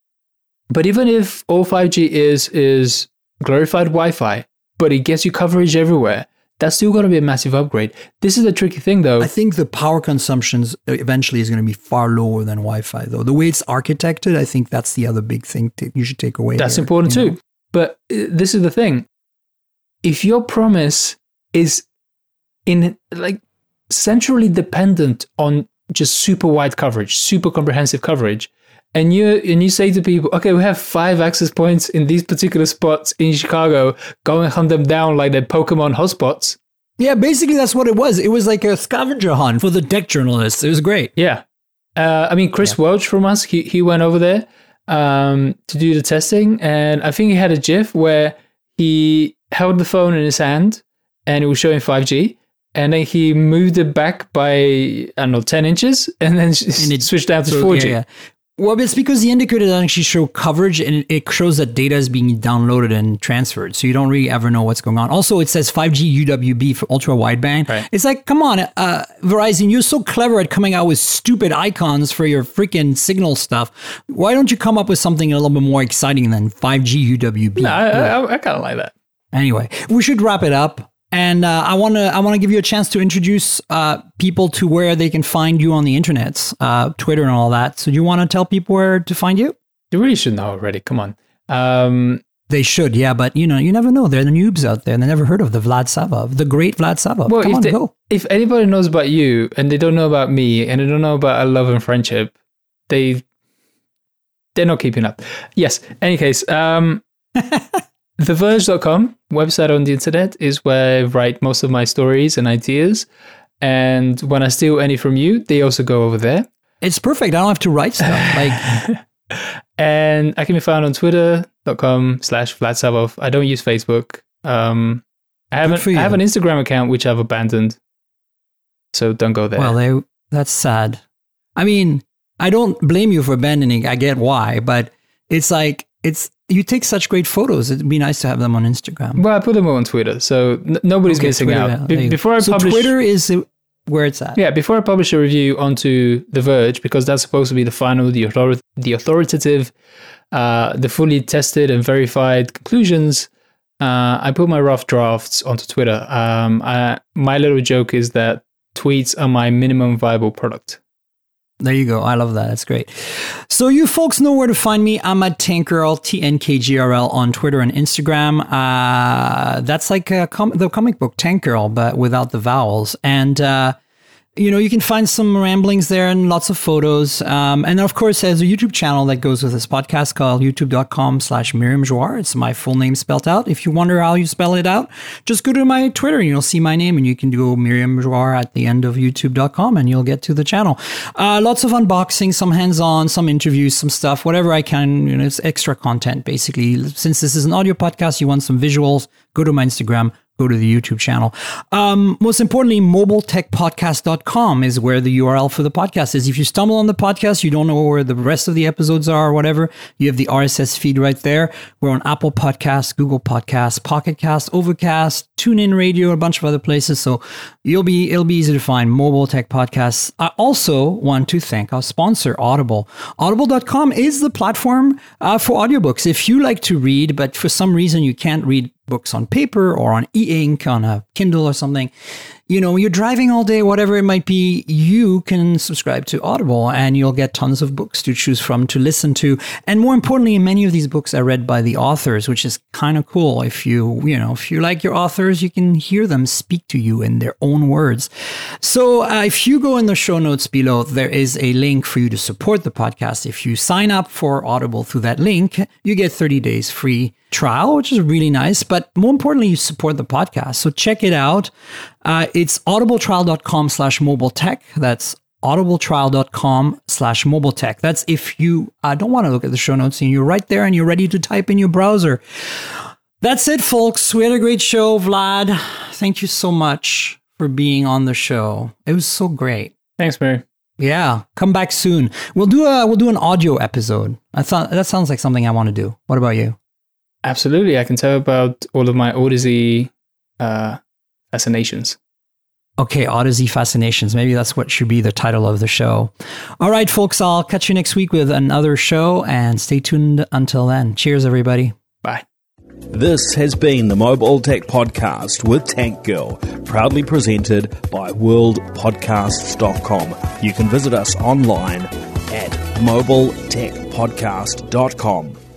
but even if all 5G is is glorified Wi-Fi, but it gets you coverage everywhere, that's still going to be a massive upgrade. This is a tricky thing, though. I think the power consumptions eventually is going to be far lower than Wi-Fi, though. The way it's architected, I think that's the other big thing to, you should take away. That's important too. know? But uh, this is the thing. If your promise is in like centrally dependent on just super wide coverage, super comprehensive coverage, and you and you say to people, okay, we have five access points in these particular spots in Chicago, go and hunt them down like they're Pokemon hotspots. Yeah, basically that's what it was. It was like a scavenger hunt for the tech journalists. It was great. Yeah. Uh, I mean, Chris Welch from us, he, he went over there um, to do the testing. And I think he had a GIF where he held the phone in his hand and it was showing 5G. And then he moved it back by, I don't know, 10 inches and then And it- switched down to 4G. yeah, yeah. Well, it's because the indicator doesn't actually show coverage and it- shows that data is being downloaded and transferred. So you don't really ever know what's going on. Also, it says 5G UWB for ultra wideband. Right. It's like, come on, uh, Verizon, you're so clever at coming out with stupid icons for your freaking signal stuff. Why don't you come up with something a little bit more exciting than 5G UWB? I, I, I kind of like that. Anyway, we should wrap it up. And uh, I want to I want to give you a chance to introduce uh, people to where they can find you on the internet, uh, Twitter and all that. So do you want to tell people where to find you? They really should know already. Come on. Um, They should, yeah, but you know, you never know. There are the noobs out there, and they never heard of the Vlad Savov, the great Vlad Savov. well, Come if, on, they- go. if anybody knows about you and they don't know about me and they don't know about our love and friendship, they they're not keeping up. Yes. Any case, um, TheVerge.com website on the internet is where I write most of my stories and ideas. And when I steal any from you, they also go over there. It's perfect. I don't have to write stuff. Like, And I can be found on twitter.com slash Vlad. I don't use Facebook. Um, I haven't. I have an Instagram account which I've abandoned. So don't go there. well, they, that's sad. I mean, I don't blame you for abandoning. I get why, but it's like it's you take such great photos. It'd be nice to have them on Instagram. Well, I put them on Twitter, so n- nobody's Okay, missing Twitter, out. Be- before I so publish, Twitter is where it's at. yeah, before I publish a review onto The Verge, because that's supposed to be the final, the author- the authoritative, uh, the fully tested and verified conclusions. Uh, I put my rough drafts onto Twitter. Um, I, my little joke is that tweets are my minimum viable product. There you go. I love that. That's great. So you folks know where to find me. I'm at Tankgrl, T N K G R L on Twitter and Instagram. Uh, that's like com- the comic book Tank Girl, but without the vowels. And uh, you know, you can find some ramblings there and lots of photos. Um, and of course, there's a YouTube channel that goes with this podcast called youtube.com slash Myriam Joire. It's my full name spelled out. If you wonder how you spell it out, just go to my Twitter and you'll see my name and you can do Myriam Joire at the end of youtube.com and you'll get to the channel. Uh, lots of unboxing, some hands-on, some interviews, some stuff, whatever I can. You know, it's extra content basically. Since this is an audio podcast, you want some visuals, go to my Instagram, go to the YouTube channel. Um, most importantly, mobiletechpodcast.com is where the URL for the podcast is. If you stumble on the podcast, you don't know where the rest of the episodes are or whatever, you have the RSS feed right there. We're on Apple Podcasts, Google Podcasts, Pocket Cast, Overcast, TuneIn Radio, a bunch of other places. So you'll be it'll be easy to find Mobile Tech Podcasts. I also want to thank our sponsor, Audible. Audible.com is the platform uh, for audiobooks. If you like to read, but for some reason you can't read books on paper or on e-ink on a Kindle or something, you know, you're driving all day, whatever it might be, you can subscribe to Audible and you'll get tons of books to choose from to listen to. And more importantly, many of these books are read by the authors, which is kind of cool. If you, you know, if you like your authors, you can hear them speak to you in their own words. So uh, if you go in the show notes below, there is a link for you to support the podcast. If you sign up for Audible through that link, you get 30 days free trial, which is really nice. But more importantly, you support the podcast. So check it out. Uh, it's audibletrial.com slash mobile tech. That's audibletrial.com slash mobile tech. That's if you uh, don't want to look at the show notes and you're right there and you're ready to type in your browser. That's it, folks. We had a great show. Vlad, thank you so much for being on the show. It was so great. Thanks, Mary. Yeah, come back soon. We'll do a we'll do an audio episode. I thought that sounds like something I want to do. What about you? Absolutely, I can tell about all of my Odyssey uh, fascinations. Okay, Odyssey Fascinations. Maybe that's what should be the title of the show. All right, folks, I'll catch you next week with another show and stay tuned until then. Cheers, everybody. Bye. This has been the Mobile Tech Podcast with Tank Girl, proudly presented by worldpodcasts.com. You can visit us online at mobiletechpodcast.com.